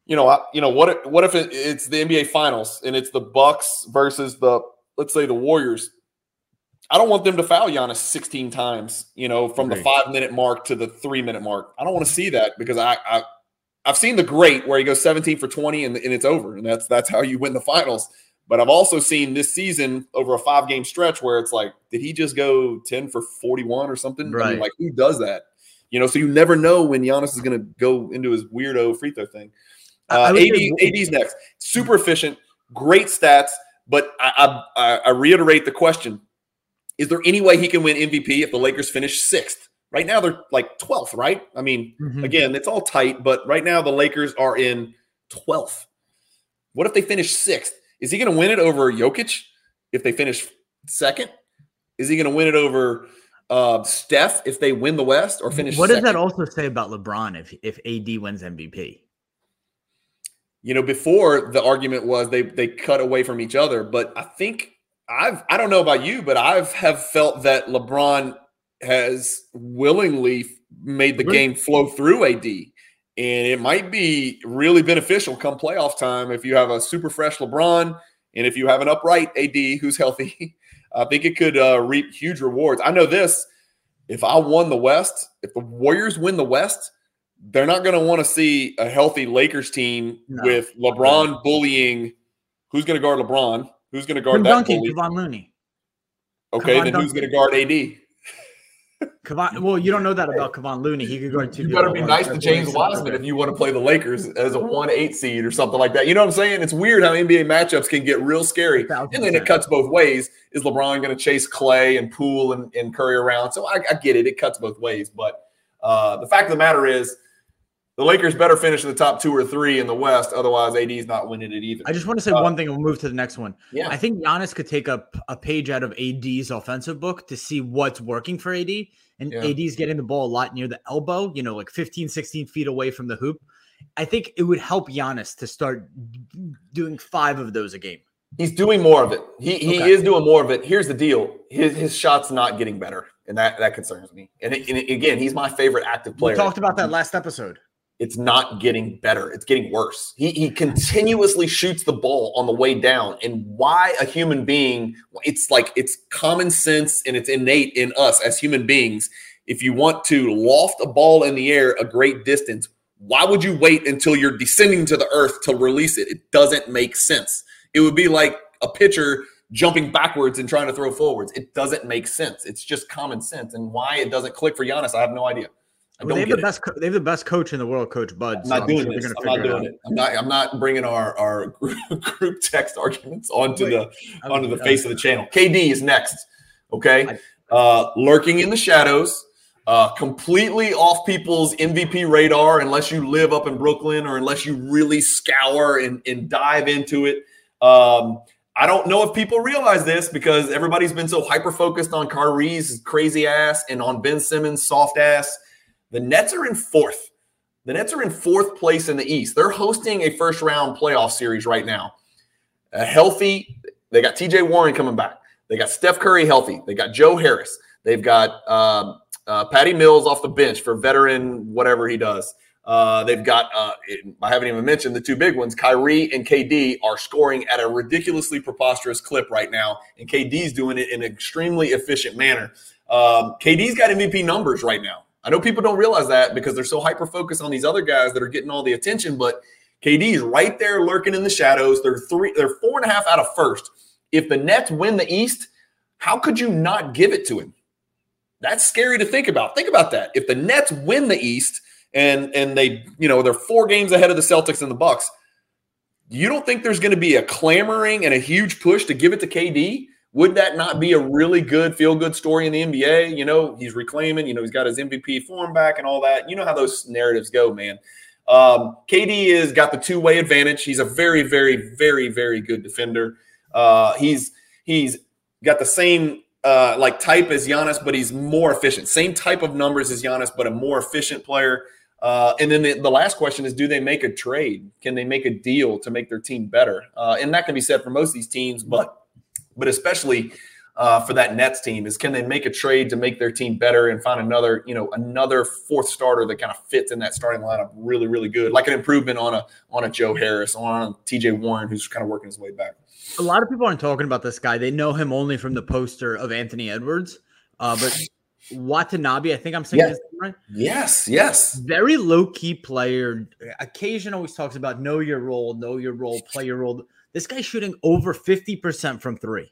you know, I, you know what? If, what if it, it's the NBA Finals and it's the Bucks versus the let's say the Warriors? I don't want them to foul Giannis 16 times, you know, from the five minute mark to the three minute mark. I don't want to see that because I, I I've seen the great where he goes 17 for 20 and, and it's over. And that's that's how you win the finals. But I've also seen this season over a five game stretch where it's like, did he just go 10 for 41 or something? Right. I mean, like, who does that? You know, so you never know when Giannis is going to go into his weirdo free throw thing. Uh, AD, AD's next. Super efficient, great stats. But I, I, I reiterate the question is there any way he can win MVP if the Lakers finish sixth? Right now, they're like 12th, right? I mean, mm-hmm. again, it's all tight, but right now the Lakers are in 12th. What if they finish sixth? Is he going to win it over Jokic if they finish second? Is he going to win it over uh, Steph if they win the West or finish? What second? does that also say about LeBron if if AD wins MVP? You know, before the argument was they they cut away from each other, but I think I've I don't know about you, but I've have felt that LeBron has willingly made the game flow through AD. And it might be really beneficial come playoff time if you have a super fresh LeBron and if you have an upright AD who's healthy. I think it could uh, reap huge rewards. I know this if I won the West, if the Warriors win the West, they're not going to want to see a healthy Lakers team no. with LeBron bullying Who's going to guard LeBron? Who's going to guard that bully? Kevon Looney. Okay, Kevon then who's going to guard AD? Kevon, well, you don't know that about Kevon Looney. He could guard two. You better be nice to James Wiseman if you want to play the Lakers as a one eight seed or something like that. You know what I'm saying? It's weird how NBA matchups can get real scary, and then it cuts both ways. Is LeBron going to chase Clay and Poole and, and Curry around? So I, I get it; it cuts both ways. But uh, the fact of the matter is, the Lakers better finish in the top two or three in the West. Otherwise, AD is not winning it either. I just want to say Uh, one thing and we'll move to the next one. yeah, I think Giannis could take a, a page out of AD's offensive book to see what's working for AD. And Yeah. AD's getting the ball a lot near the elbow, you know, like 15, 16 feet away from the hoop. I think it would help Giannis to start doing five of those a game. He's doing more of it. He he Okay. is doing more of it. Here's the deal: his his shot's not getting better, and that that concerns me. And, it- and it- again, he's my favorite active player. We talked about that last episode. It's not getting better. It's getting worse. He he continuously shoots the ball on the way down. And why a human being? It's like it's common sense and it's innate in us as human beings. If you want to loft a ball in the air a great distance, why would you wait until you're descending to the earth to release it? It doesn't make sense. It would be like a pitcher jumping backwards and trying to throw forwards. It doesn't make sense. It's just common sense. And why it doesn't click for Giannis, I have no idea. I Well, they have the it. best. Co- they have the best coach in the world, Coach Bud. I'm so not I'm doing sure this. I'm not doing out. it. I'm not. I'm not bringing our our group, group text arguments onto Wait, the I onto the I face of the channel. KD is next. Okay, I- uh, lurking in the shadows, uh, completely off people's MVP radar unless you live up in Brooklyn or unless you really scour and and dive into it. Um, I don't know if people realize this because everybody's been so hyper focused on Kyrie's crazy ass and on Ben Simmons' soft ass. The Nets are in fourth. The Nets are in fourth place in the East. They're hosting a first round playoff series right now. A healthy, they got TJ Warren coming back. They got Seth Curry healthy. They got Joe Harris. They've got um, uh, Patty Mills off the bench for veteran whatever he does. Uh, they've got, uh, I haven't even mentioned the two big ones. Kyrie and KD are scoring at a ridiculously preposterous clip right now, and KD's doing it in an extremely efficient manner. Um, KD's got MVP numbers right now. I know people don't realize that because they're so hyper focused on these other guys that are getting all the attention, but KD is right there lurking in the shadows. They're three, they're four and a half out of first. If the Nets win the East, how could you not give it to him? That's scary to think about. Think about that. If the Nets win the East and and they, you know, they're four games ahead of the Celtics and the Bucks, you don't think there's going to be a clamoring and a huge push to give it to KD? Would that not be a really good feel good story in the NBA? You know, he's reclaiming, you know, he's got his MVP form back and all that. You know how those narratives go, man. Um, KD is got the two way advantage. He's a very, very, very, very good defender. Uh, he's he's got the same uh, like type as Giannis, but he's more efficient. Same type of numbers as Giannis, but a more efficient player. Uh, and then the, the last question is, do they make a trade? Can they make a deal to make their team better? Uh, and that can be said for most of these teams, but but especially uh, for that Nets team is can they make a trade to make their team better and find another you know another fourth starter that kind of fits in that starting lineup really really good, like an improvement on a on a Joe Harris or on a T.J. Warren who's kind of working his way back. A lot of people aren't talking about this guy. They know him only from the poster of Anthony Edwards. Uh, but Watanabe, I think I'm saying Yeah. his name right. Yes, yes. Very low key player. Occasion always talks about know your role, know your role, play your role. This guy's shooting over 50% from three.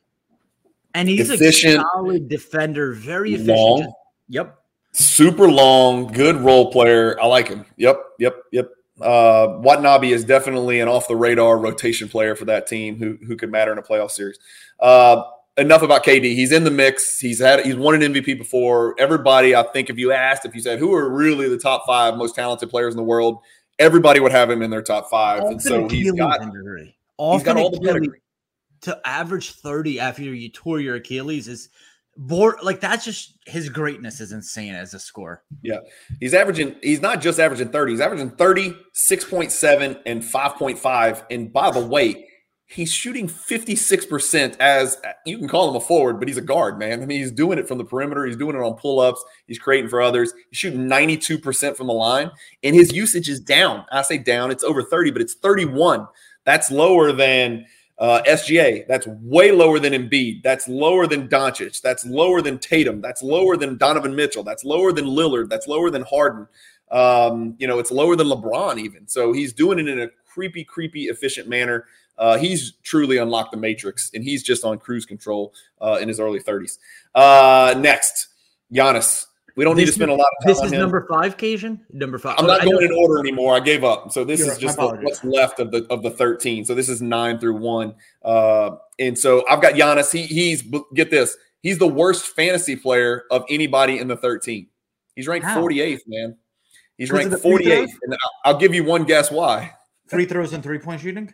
And he's Efficient. a solid defender, very efficient. Long. Yep. super long, good role player. I like him. Yep, yep, yep. Uh, Watanabe is definitely an off the radar rotation player for that team who who could matter in a playoff series. Uh, enough about KD. He's in the mix. He's had he's won an MVP before. Everybody, I think, if you asked, if you said who are really the top five most talented players in the world, everybody would have him in their top five. and so he's got injury. He's Often got all the Achilles- to average 30 after you tour your Achilles is bored. Like that's just his greatness is insane as a scorer. Yeah. He's averaging, he's not just averaging 30, he's averaging 30, 6.7, and 5.5. And by the way, he's shooting 56% as you can call him a forward, but he's a guard, man. I mean, he's doing it from the perimeter, he's doing it on pull ups, he's creating for others. He's shooting 92% from the line, and his usage is down. I say down, it's over 30, but it's 31. That's lower than uh, SGA. That's way lower than Embiid. That's lower than Doncic. That's lower than Tatum. That's lower than Donovan Mitchell. That's lower than Lillard. That's lower than Harden. Um, you know, it's lower than LeBron even. So he's doing it in a creepy, creepy, efficient manner. Uh, he's truly unlocked the matrix, and he's just on cruise control uh, in his early 30s. Uh, next, Giannis. We don't need to spend a lot of time This on is number five, Cajun. Number five. I'm not going in order anymore. I gave up. So this You're is just apologies. what's left of the of the 13. So this is nine through one. Uh, and so I've got Giannis. He he's get this. He's the worst fantasy player of anybody in the 13. He's ranked How? 48th, man. He's ranked the 48th. And I'll- I'll give you one guess why. Free throws and three point shooting.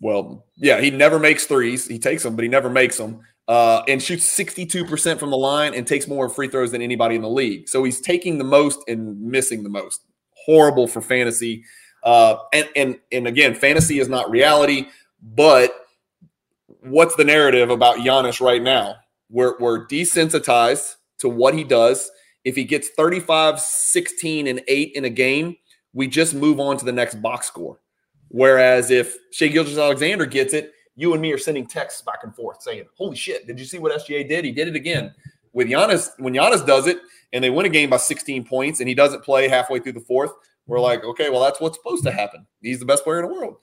Well, yeah, he never makes threes. He takes them, but he never makes them. Uh, and shoots 62% from the line and takes more free throws than anybody in the league. So he's taking the most and missing the most. Horrible for fantasy. Uh, and and and again, fantasy is not reality, but what's the narrative about Giannis right now? We're we're desensitized to what he does. If he gets 35, 16, and 8 in a game, we just move on to the next box score. Whereas if Shai Gilgeous-Alexander gets it, you and me are sending texts back and forth saying, Holy shit, did you see what SGA did? He did it again. With Giannis, when Giannis does it and they win a game by 16 points and he doesn't play halfway through the fourth, we're like, okay, well, that's what's supposed to happen. He's the best player in the world.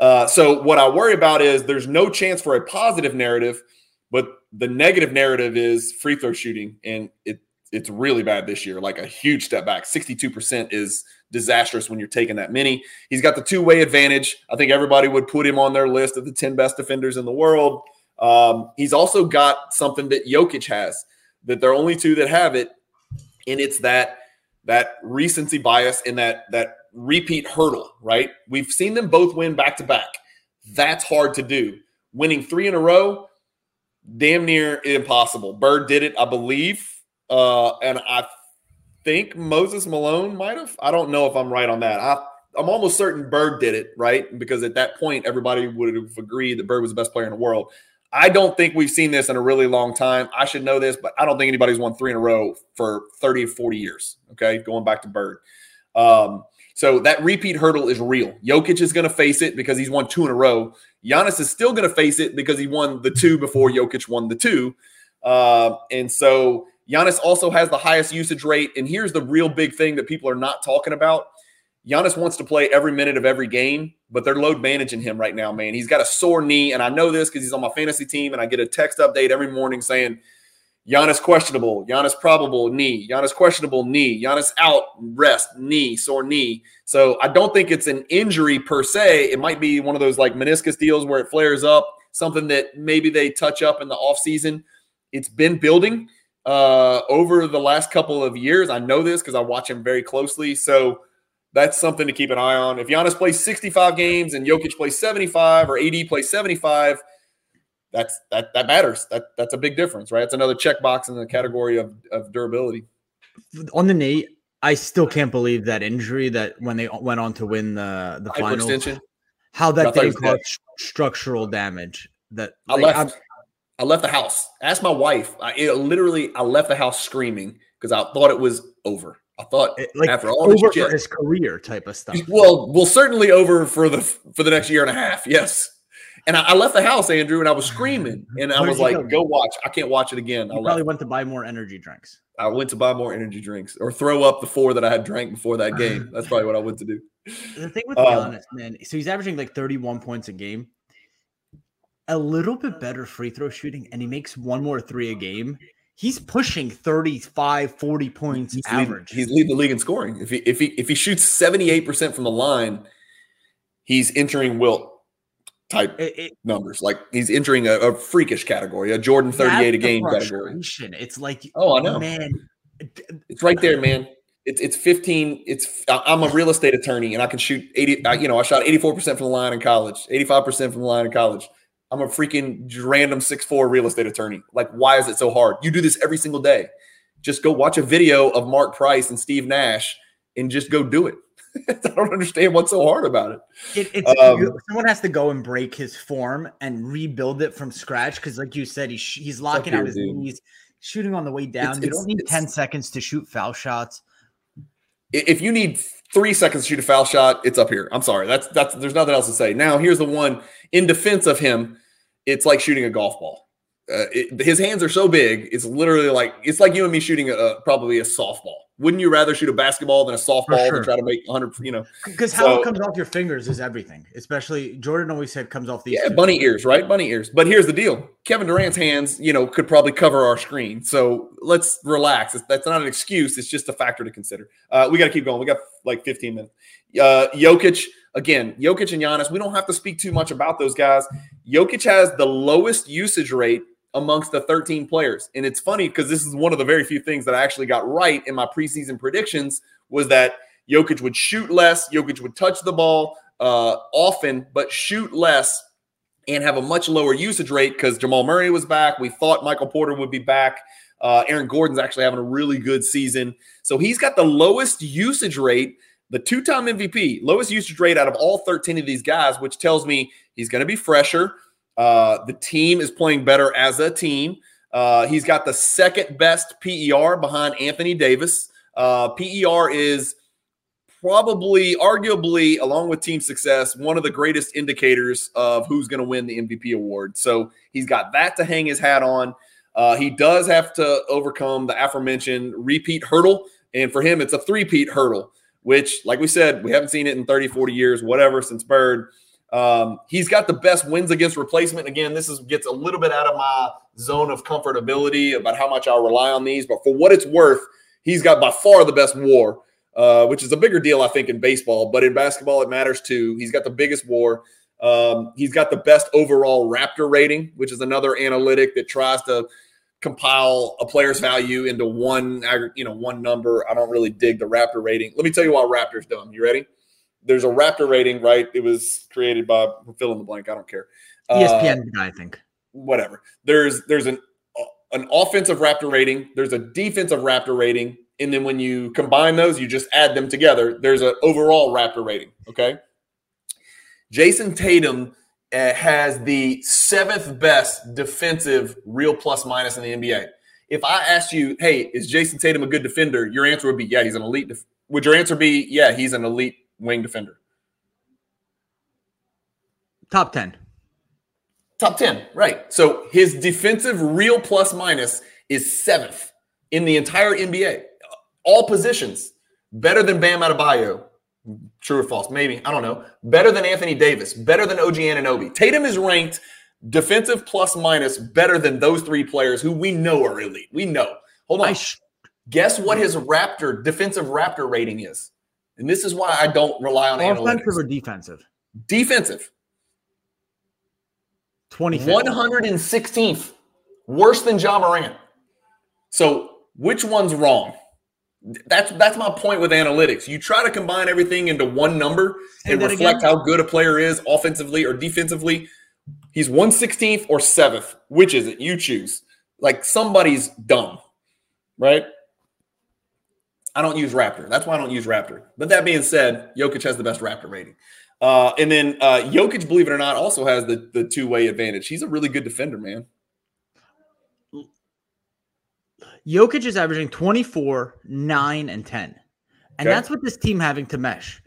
Uh, so what I worry about is there's no chance for a positive narrative, but the negative narrative is free throw shooting, and it it's really bad this year. Like a huge step back. 62% is disastrous when you're taking that many. He's got the two way advantage. I think everybody would put him on their list of the 10 best defenders in the world. Um, he's also got something that Jokic has that they're only two that have it, and it's that that recency bias and that that repeat hurdle. Right? We've seen them both win back to back. That's hard to do. Winning three in a row, damn near impossible. Bird did it, I believe, uh, and I think Moses Malone might have. I don't know if I'm right on that. I, I'm almost certain Bird did it, right? Because at that point, everybody would have agreed that Bird was the best player in the world. I don't think we've seen this in a really long time. I should know this, but I don't think anybody's won three in a row for 30 or 40 years. Okay, going back to Bird. Um, so that repeat hurdle is real. Jokic is going to face it because he's won two in a row. Giannis is still going to face it because he won the two before Jokic won the two. Uh, and so Giannis also has the highest usage rate. And here's the real big thing that people are not talking about. Giannis wants to play every minute of every game, but they're load managing him right now, man. He's got a sore knee, and I know this because he's on my fantasy team, and I get a text update every morning saying Giannis questionable, Giannis probable knee, Giannis questionable knee, Giannis out rest knee, sore knee. So I don't think it's an injury per se. It might be one of those like meniscus deals where it flares up, something that maybe they touch up in the offseason. It's been building uh, over the last couple of years. I know this because I watch him very closely. So that's something to keep an eye on. If Giannis plays 65 games and Jokic plays 75 or AD plays 75, that's that that matters. That that's a big difference, right? It's another checkbox in the category of, of durability. On the knee, I still can't believe that injury that when they went on to win the the Hyperextension. how that thought it didn't was cause dead. st- structural damage. That I left. I'm- I left the house. Ask my wife. I it, literally I left the house screaming because I thought it was over. I thought it- like after all this over shit, his career type of stuff. Well, well, certainly over for the for the next year and a half. Yes. And I, I left the house, Andrew, and I was screaming, and I was like, go? "Go watch! I can't watch it again." I You left. probably went to buy more energy drinks. I went to buy more energy drinks or throw up the four that I had drank before that game. That's probably what I went to do. The thing with Um, Giannis, man, so he's averaging like 31 points a game. A little bit better free throw shooting, and he makes one more three a game. He's pushing 35, 40 points He's average. he's leading the league in scoring. If he if he if he shoots seventy eight percent from the line, he's entering Wilt type It- it- numbers. Like he's entering a, a freakish category, a Jordan thirty eight a game category. It's like, Oh, I know. man. It's right there, uh, man. It's it's 15. It's I'm a real estate attorney and I can shoot 80. I, you know, I shot 84 percent from the line in college, 85 percent from the line in college. I'm a freaking random 6'4 real estate attorney. Like, why is it so hard? You do this every single day. Just go watch a video of Mark Price and Steve Nash and just go do it. I don't understand what's so hard about it. It, it's Um, someone has to go and break his form and rebuild it from scratch because, like you said, he's he's locking out his dude. knees, shooting on the way down. you it's- don't need ten seconds to shoot foul shots. If you need three seconds to shoot a foul shot, it's up here. I'm sorry. That's that's there's nothing else to say. Now, here's the one in defense of him. It's like shooting a golf ball. Uh, it, his hands are so big. It's literally like it's like you and me shooting a, probably a softball. Wouldn't you rather shoot a basketball than a softball sure. to try to make 100? You know, Because how So- it comes off your fingers is everything. Especially Jordan always said comes off these. yeah, bunny ears, right? Bunny ears. But here's the deal: Kevin Durant's hands, you know, could probably cover our screen. So let's relax. It's- That's not an excuse. It's just a factor to consider. Uh, we got to keep going. We got like 15 minutes. Uh, Jokic again. Jokic and Giannis. We don't have to speak too much about those guys. Jokic has the lowest usage rate amongst the 13 players. And it's funny because this is one of the very few things that I actually got right in my preseason predictions was that Jokic would shoot less, Jokic would touch the ball uh, often, but shoot less and have a much lower usage rate because Jamal Murray was back. We thought Michael Porter would be back. Uh, Aaron Gordon's actually having a really good season. So he's got the lowest usage rate, the two time MVP, lowest usage rate out of all 13 of these guys, which tells me he's going to be fresher. Uh, the team is playing better as a team. Uh, he's got the second best PER behind Anthony Davis. Uh, PER is probably, arguably, along with team success, one of the greatest indicators of who's going to win the MVP award. So he's got that to hang his hat on. Uh, he does have to overcome the aforementioned repeat hurdle. And for him, it's a three-peat hurdle, which, like we said, we haven't seen it in 30, 40 years, whatever, since Bird. Um, he's got the best wins against replacement. Again, this is gets a little bit out of my zone of comfortability about how much I rely on these, but for what it's worth, he's got by far the best WAR, uh, which is a bigger deal, I think, in baseball. But in basketball, it matters too. He's got the biggest WAR. Um, he's got the best overall Raptor rating, which is another analytic that tries to compile a player's value into one, you know, one number. I don't really dig the Raptor rating. Let me tell you why Raptor's dumb. You ready? There's a Raptor rating, right? It was created by fill in the blank. I don't care. Uh, ESPN guy, I think. whatever. There's there's an an offensive Raptor rating. There's a defensive Raptor rating, and then when you combine those, you just add them together. There's an overall Raptor rating. Okay. Jayson Tatum uh, has the seventh best defensive real plus minus in the NBA. If I asked you, hey, is Jayson Tatum a good defender? Your answer would be, yeah, he's an elite. Def- would your answer be, yeah, he's an elite wing defender? Top 10. Top 10, right. So his defensive real plus minus is seventh in the entire NBA. All positions. Better than Bam Adebayo. True or false? Maybe. I don't know. Better than Anthony Davis. Better than OG Anunoby. Tatum is ranked defensive plus minus better than those three players who we know are elite. We know. Hold on. Sh- Guess what his Raptor defensive Raptor rating is? And this is why I don't rely on offensive analytics. or defensive? Defensive. 25th. 116th, worse than Ja Morant. So which one's wrong? That's that's my point with analytics. You try to combine everything into one number Say and reflect again? how good a player is offensively or defensively. He's 116th or 7th. Which is it? You choose. Like somebody's dumb, right? I don't use Raptor. That's why I don't use Raptor. But that being said, Jokic has the best Raptor rating. Uh, and then uh, Jokic, believe it or not, also has the, the two way advantage. He's a really good defender, man. Jokic is averaging 24, 9, and 10. And Okay. that's what this team having to mesh.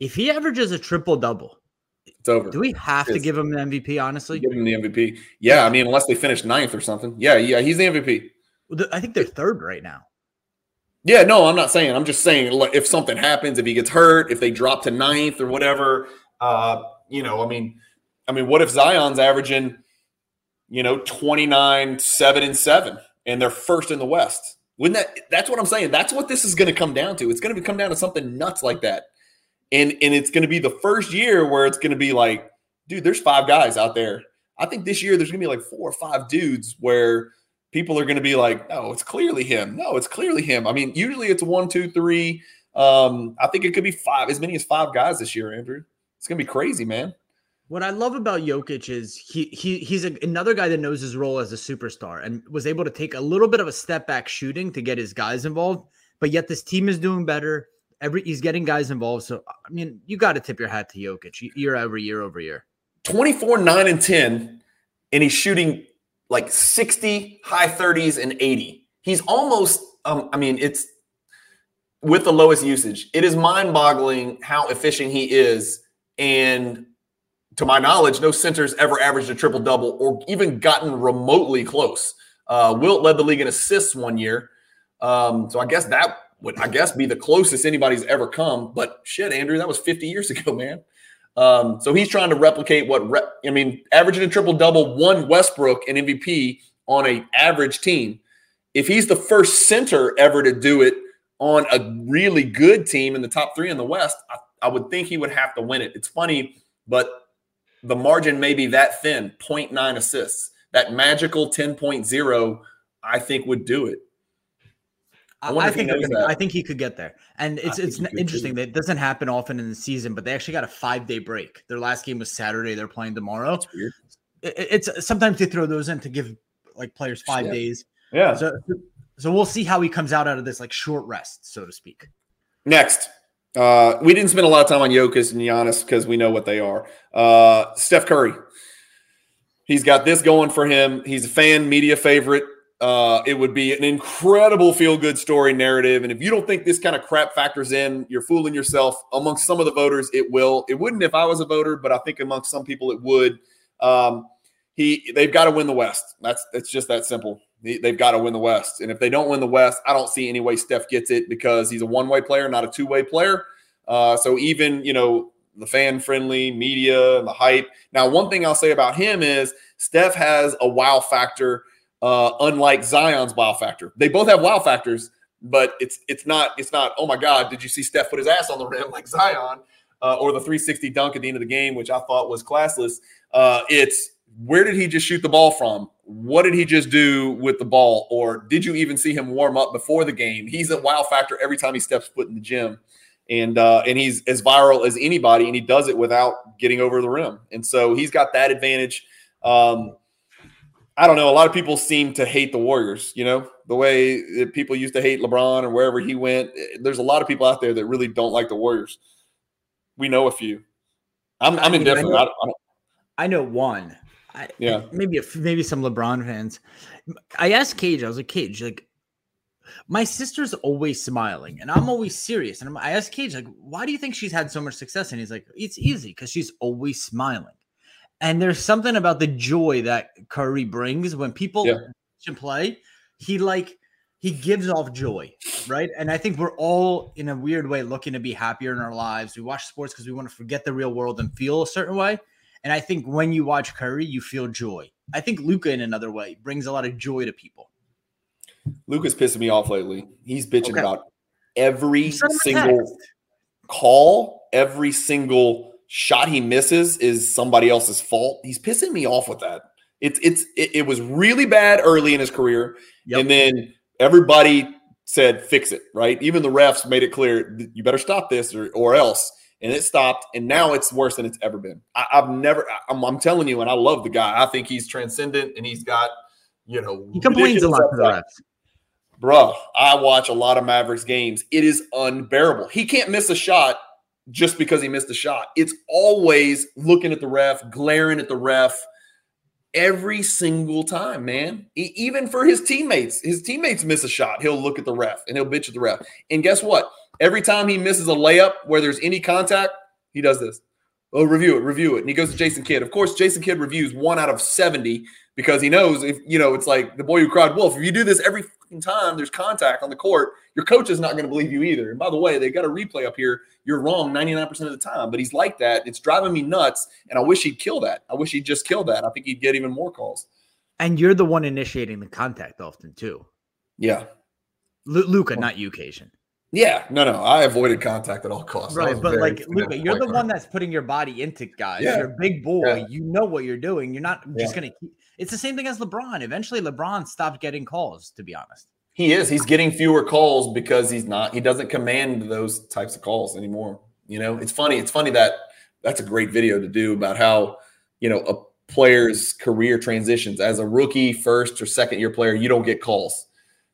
If he averages a triple double, It's over. do we have to give him the MVP, honestly? Give him the MVP. Yeah, I mean, unless they finish ninth or something. Yeah, yeah, he's the MVP. I think they're third right now. Yeah, no, I'm not saying. I'm just saying if something happens, if he gets hurt, if they drop to ninth or whatever, uh, you know, I mean, I mean, what if Zion's averaging, you know, 29, 7 and 7 and they're first in the West? Wouldn't that that's what I'm saying. That's what this is going to come down to. It's going to come down to something nuts like that. And and it's going to be the first year where it's going to be like, dude, there's five guys out there. I think this year there's going to be like four or five dudes where people are going to be like, no, it's clearly him. No, it's clearly him. I mean, usually it's one, two, three. Um, I think it could be five, as many as five guys this year, Andrew. It's going to be crazy, man. What I love about Jokic is he he he's a, another guy that knows his role as a superstar and was able to take a little bit of a step back shooting to get his guys involved. But yet this team is doing better. Every he's getting guys involved. So I mean, you got to tip your hat to Jokic year over year over year. 24, 9, and 10, and he's shooting like 60, high 30s, and 80. He's almost, um, I mean, it's with the lowest usage. It is mind boggling how efficient he is. And to my knowledge, no center's ever averaged a triple double or even gotten remotely close. Uh, Wilt led the league in assists one year. Um, so I guess that would I guess be the closest anybody's ever come. But shit, Andrew, that was 50 years ago, man. Um, so he's trying to replicate what I mean, averaging a triple double, one Westbrook and MVP on a average team. If he's the first center ever to do it on a really good team in the top three in the West, I, I would think he would have to win it. It's funny, but the margin may be that thin 0.9 assists. That magical 10.0, I think, would do it. I, I think gonna, I think he could get there, and it's it's interesting that it doesn't happen often in the season. But they actually got a five day break. Their last game was Saturday. They're playing tomorrow. It, it's sometimes they throw those in to give like players five yeah. days. Yeah. So so we'll see how he comes out out of this like short rest, so to speak. Next, uh, we didn't spend a lot of time on Jokic and Giannis because we know what they are. Uh, Steph Curry. He's got this going for him. He's a fan media favorite. Uh, it would be an incredible feel good story narrative. And if you don't think this kind of crap factors in, you're fooling yourself. Amongst some of the voters, it will. It wouldn't if I was a voter, but I think amongst some people it would. Um, he they've got to win the West. That's it's just that simple. They've got to win the West. And if they don't win the West, I don't see any way Steph gets it because he's a one way player, not a two way player. Uh, so even, you know, the fan friendly media and the hype. Now, one thing I'll say about him is Steph has a wow factor, uh, unlike Zion's wow factor. They both have wow factors, but it's it's not it's not. Oh my God, did you see Steph put his ass on the rim like Zion, uh, or the 360 dunk at the end of the game, which I thought was classless. Uh, it's where did he just shoot the ball from? What did he just do with the ball? Or did you even see him warm up before the game? He's a wow factor every time he steps foot in the gym. And uh, and he's as viral as anybody, and he does it without getting over the rim. And so he's got that advantage. Um, I don't know. A lot of people seem to hate the Warriors. You know the way people used to hate LeBron or wherever he went. Eh, there's a lot of people out there that really don't like the Warriors. We know a few. I'm, I'm indifferent. I, I, I know one. I, yeah, maybe maybe some LeBron fans. I asked Cage. I was like, Cage, like, my sister's always smiling, and I'm always serious. And I asked Cage, like, why do you think she's had so much success? And he's like, it's easy because she's always smiling. And there's something about the joy that Curry brings when people yeah. play. He like he gives off joy, right? And I think we're all in a weird way looking to be happier in our lives. We watch sports because we want to forget the real world and feel a certain way. And I think when you watch Curry, you feel joy. I think Luka, in another way, brings a lot of joy to people. Luka's pissing me off lately. He's bitching okay. about every single call, every single shot he misses is somebody else's fault. He's pissing me off with that. It's it's it, it was really bad early in his career, yep. and then everybody said fix it. Right, even the refs made it clear you better stop this or or else and it stopped, and now it's worse than it's ever been. I, have never, I'm, I'm, telling you, and I love the guy. I think he's transcendent, and he's got, you know, he complains a lot to the refs. Bruh, I watch a lot of Mavericks games. It is unbearable. He can't miss a shot just because he missed a shot. It's always looking at the ref, glaring at the ref every single time, man. even for his teammates, his teammates miss a shot. He'll look at the ref and he'll bitch at the ref. And guess what? Every time he misses a layup where there's any contact, he does this. Oh, review it, review it. And he goes to Jason Kidd. Of course, Jason Kidd reviews one out of 70 because he knows if, you know, it's like the boy who cried wolf. If you do this every time there's contact on the court, your coach is not going to believe you either. And by the way, they got a replay up here. You're wrong 99% of the time, but he's like that. It's driving me nuts. And I wish he'd kill that. I wish he'd just kill that. I think he'd get even more calls. And you're the one initiating the contact often, too. Yeah. L- Luka, not you, Cation. Yeah, no, no. I avoided contact at all costs. Right, but like Luka, you're the one that's putting your body into guys. Yeah. You're a big boy. Yeah. You know what you're doing. You're not just yeah. gonna keep it's the same thing as LeBron. Eventually LeBron stopped getting calls, to be honest. He is. He's getting fewer calls because he's not, he doesn't command those types of calls anymore. You know, it's funny. It's funny that that's a great video to do about how, you know, a player's career transitions as a rookie, first or second year player, you don't get calls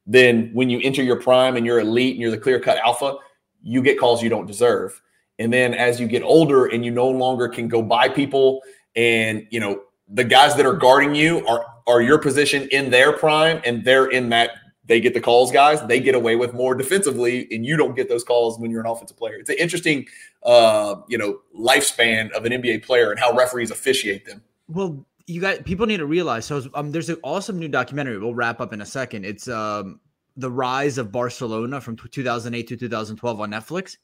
then when you enter your prime and you're elite and you're the clear cut alpha, you get calls you don't deserve. And then as you get older and you no longer can go by people and you know the guys that are guarding you are are your position in their prime and they're in that they get the calls guys they get away with more defensively and you don't get those calls when you're an offensive player it's an interesting uh you know lifespan of an nba player and how referees officiate them well you got people need to realize so um, there's an awesome new documentary we'll wrap up in a second it's um the rise of Barcelona from 2008 to 2012 on Netflix.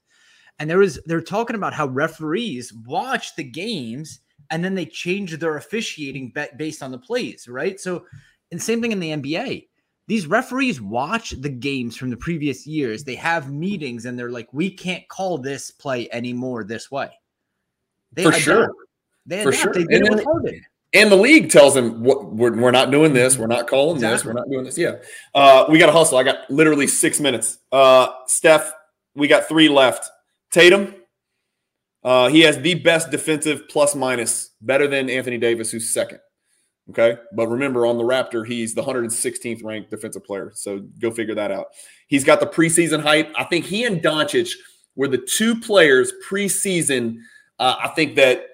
And there was they're talking about how referees watch the games and then they change their officiating based on the plays, right? So, and same thing in the NBA. These referees watch the games from the previous years. They have meetings and they're like, we can't call this play anymore this way. They For adapt. sure. They For sure. They did and, then, and the league tells him, what we're, we're not doing this. We're not calling exactly. this. We're not doing this. Yeah. Uh, we got to hustle. I got literally six minutes. Uh, Steph, we got three left. Tatum, uh, he has the best defensive plus minus, better than Anthony Davis, who's second. Okay. But remember, on the Raptor, he's the 116th ranked defensive player. So go figure that out. He's got the preseason hype. I think he and Doncic were the two players preseason. Uh, I think that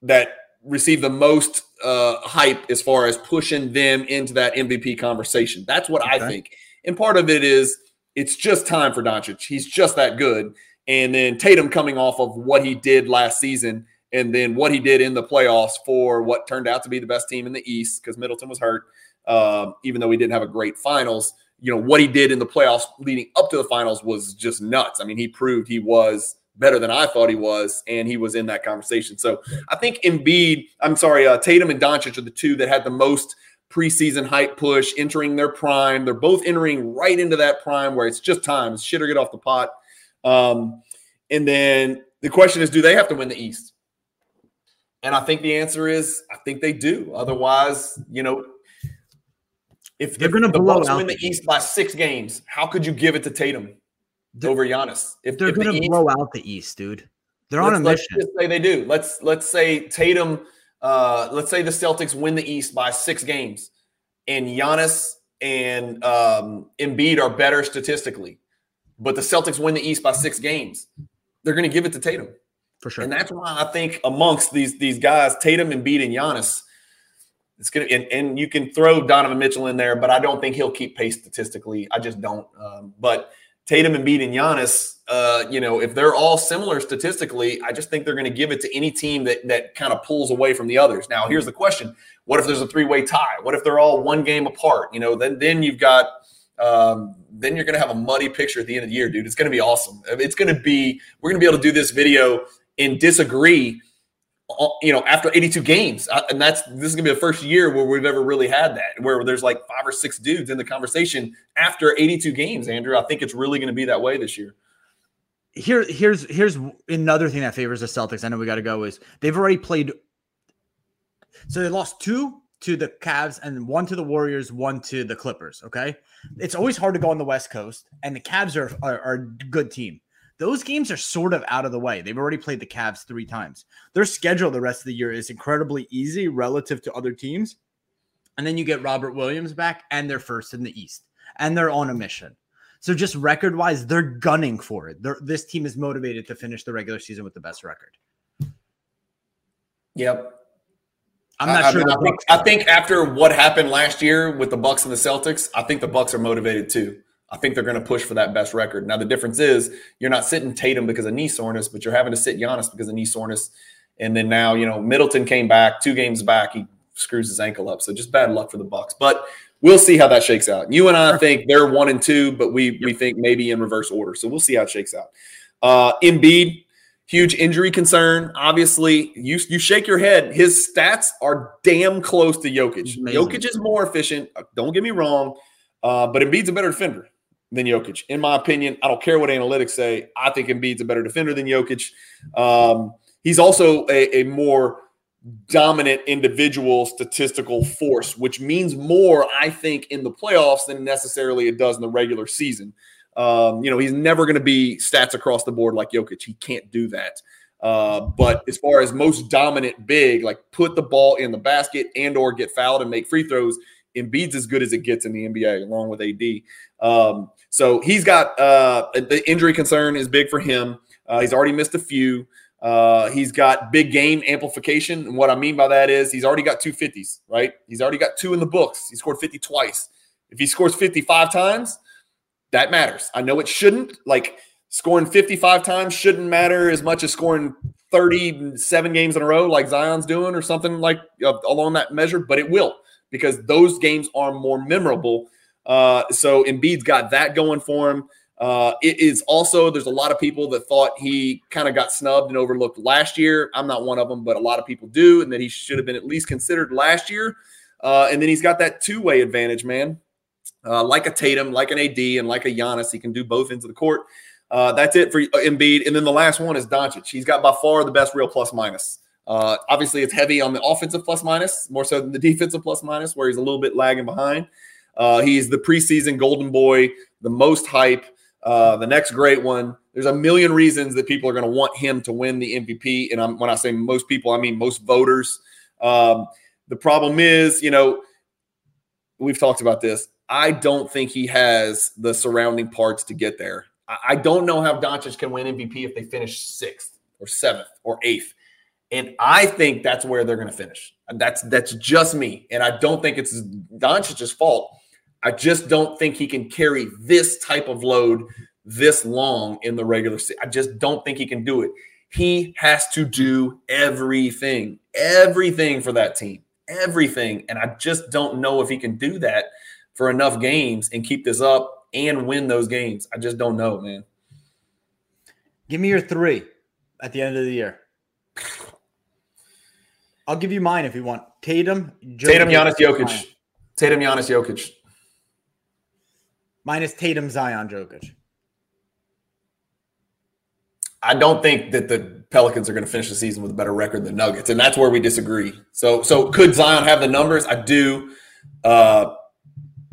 that received the most uh, hype as far as pushing them into that MVP conversation. That's what okay. I think. And part of it is it's just time for Doncic. He's just that good. And then Tatum coming off of what he did last season and then what he did in the playoffs for what turned out to be the best team in the East because Middleton was hurt, um, even though he didn't have a great finals. You know, what he did in the playoffs leading up to the finals was just nuts. I mean, he proved he was better than I thought he was, and he was in that conversation. So I think Embiid, I'm sorry, uh, Tatum and Doncic are the two that had the most preseason hype push, entering their prime. They're both entering right into that prime where it's just time. It's shit or get off the pot. Um, and then the question is, do they have to win the East? And I think the answer is, I think they do. Otherwise, you know, if they're going to the Bucks win the East by six games, how could you give it to Tatum? Over Giannis. If they're going to the blow out the East, dude, they're on a mission. Let's say they do. Let's let's say Tatum. Uh, let's say the Celtics win the East by six games, and Giannis and um, Embiid are better statistically, but the Celtics win the East by six games. They're going to give it to Tatum for sure, and that's why I think amongst these these guys, Tatum, Embiid, and Giannis. It's gonna and, and you can throw Donovan Mitchell in there, but I don't think he'll keep pace statistically. I just don't. Um, but Tatum, and Embiid, and Giannis, uh, you know, if they're all similar statistically, I just think they're going to give it to any team that that kind of pulls away from the others. Now, here's the question: What if there's a three way tie? What if they're all one game apart? You know, then then you've got um, then you're going to have a muddy picture at the end of the year, dude. It's going to be awesome. It's going to be we're going to be able to do this video and disagree you know, after 82 games. Uh, and that's this is gonna be the first year where we've ever really had that, where there's like five or six dudes in the conversation after 82 games, Andrew. I think it's really gonna be that way this year. Here, here's here's another thing that favors the Celtics. I know we got to go is they've already played. So they lost two to the Cavs and one to the Warriors, one to the Clippers. Okay, it's always hard to go on the West Coast, and the Cavs are are, are a good team. Those games are sort of out of the way. They've already played the Cavs three times. Their schedule the rest of the year is incredibly easy relative to other teams. And then you get Robert Williams back, and they're first in the East, and they're on a mission. So just record wise, they're gunning for it. They're, this team is motivated to finish the regular season with the best record. Yep. I'm not I, sure. I, mean, I, think, I think after what happened last year with the Bucks and the Celtics, I think the Bucks are motivated too. I think they're going to push for that best record. Now, the difference is you're not sitting Tatum because of knee soreness, but you're having to sit Giannis because of knee soreness. And then now, you know, Middleton came back two games back. He screws his ankle up. So just bad luck for the Bucks. But we'll see how that shakes out. You and I think they're one and two, but we we think maybe in reverse order. So we'll see how it shakes out. Uh Embiid, huge injury concern. Obviously, you you shake your head. His stats are damn close to Jokic. Jokic is more efficient. Don't get me wrong. Uh, but Embiid's a better defender than Jokic. In my opinion, I don't care what analytics say. I think Embiid's a better defender than Jokic. Um, he's also a, a, more dominant individual statistical force, which means more, I think, in the playoffs than necessarily it does in the regular season. Um, you know, he's never going to be stats across the board like Jokic. He can't do that. Uh, but as far as most dominant big, like put the ball in the basket and or get fouled and make free throws, Embiid's as good as it gets in the NBA, along with AD. Um, so he's got uh, the injury concern is big for him. Uh, he's already missed a few. Uh, he's got big game amplification. And what I mean by that is he's already got two 50s, right? He's already got two in the books. He scored 50 twice. If he scores 55 times, that matters. I know it shouldn't. Like scoring 55 times shouldn't matter as much as scoring 37 games in a row like Zion's doing or something like uh, along that measure, but it will because those games are more memorable Uh, so Embiid's got that going for him. Uh, it is also there's a lot of people that thought he kind of got snubbed and overlooked last year. I'm not one of them, but a lot of people do, and that he should have been at least considered last year. Uh, and then he's got that two way advantage, man. Uh, like a Tatum, like an AD, and like a Giannis, he can do both ends of the court. Uh, that's it for Embiid. And then the last one is Doncic. He's got by far the best real plus minus. Uh, obviously, it's heavy on the offensive plus minus, more so than the defensive plus minus, where he's a little bit lagging behind. Uh, he's the preseason golden boy, the most hype, uh, the next great one. There's a million reasons that people are going to want him to win the MVP. And I'm, when I say most people, I mean most voters. Um, the problem is, you know, we've talked about this. I don't think he has the surrounding parts to get there. I don't know how Doncic can win MVP if they finish sixth or seventh or eighth. And I think that's where they're going to finish. That's that's just me. And I don't think it's Doncic's fault. I just don't think he can carry this type of load this long in the regular season. I just don't think he can do it. He has to do everything, everything for that team, everything. And I just don't know if he can do that for enough games and keep this up and win those games. I just don't know, man. Give me your three at the end of the year. I'll give you mine if you want. Tatum, Tatum, Giannis, Jokic. Tatum, Giannis, Jokic. Minus Tatum, Zion, Jokic. I don't think that the Pelicans are going to finish the season with a better record than Nuggets, and that's where we disagree. So, so could Zion have the numbers? I do. Uh,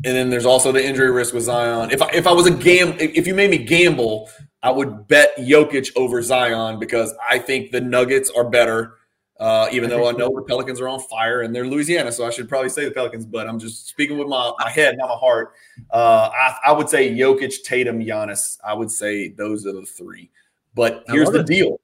and then there's also the injury risk with Zion. If I, if I was a gam, if you made me gamble, I would bet Jokic over Zion because I think the Nuggets are better. Uh, even though I know the Pelicans are on fire and they're Louisiana, so I should probably say the Pelicans. But I'm just speaking with my, my head, not my heart. Uh, I, I would say Jokic, Tatum, Giannis. I would say those are the three. But here's the it. deal: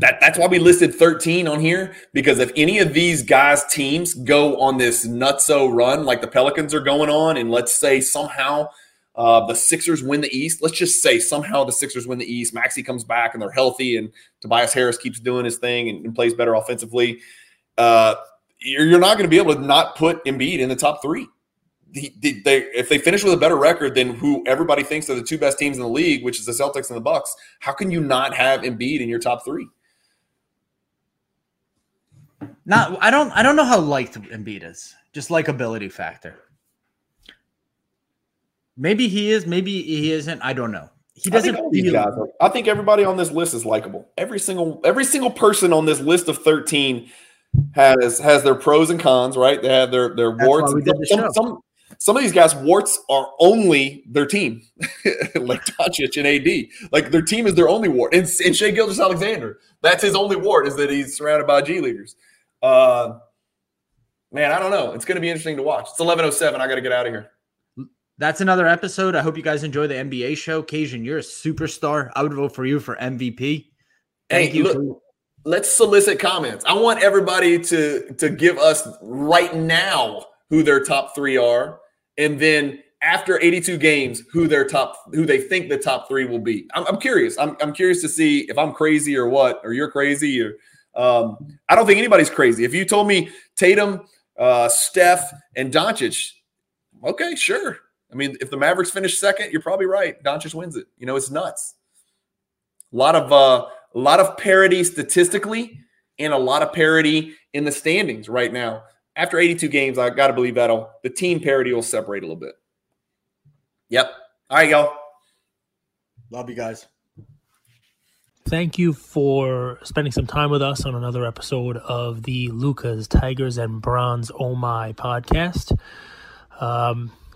that that's why we listed 13 on here because if any of these guys teams go on this nutso run like the pelicans are going on and let's say somehow uh, the sixers win the east let's just say somehow the sixers win the east maxey comes back and they're healthy and tobias harris keeps doing his thing and, and plays better offensively uh, you're, you're not going to be able to not put Embiid in the top three they, if they finish with a better record than who everybody thinks are the two best teams in the league, which is the Celtics and the Bucks, how can you not have Embiid in your top three? Not, I don't, I don't know how liked Embiid is. Just likability factor. Maybe he is, maybe he isn't. I don't know. He doesn't. I think, feel- guys I think everybody on this list is likable. Every single, every single person on this list of thirteen has has their pros and cons, right? They have their their warts. Some, some, some of these guys' warts are only their team, like Doncic and AD. Like their team is their only wart. And, and Shai Gilgeous-Alexander, that's his only wart is that he's surrounded by G Leaguers. Uh, man, I don't know. It's going to be interesting to watch. It's 11:07. I got to get out of here. That's another episode. I hope you guys enjoy the NBA show. Cajun, you're a superstar. I would vote for you for MVP. Thank hey, you. Look, let's solicit comments. I want everybody to to give us right now who their top three are, and then after 82 games, who their top, who they think the top three will be. I'm, I'm curious. I'm, I'm curious to see if I'm crazy or what, or you're crazy, or um, I don't think anybody's crazy. If you told me Tatum, uh, Steph, and Doncic, okay, sure. I mean, if the Mavericks finish second, you're probably right. Doncic wins it. You know, it's nuts. A lot of uh, a lot of parity statistically, and a lot of parity in the standings right now after 82 games, I got to believe that'll the team parity will separate a little bit. Yep. All right, y'all. Love you guys. Thank you for spending some time with us on another episode of the Luka's Tigers and Bronze Oh My podcast. Um,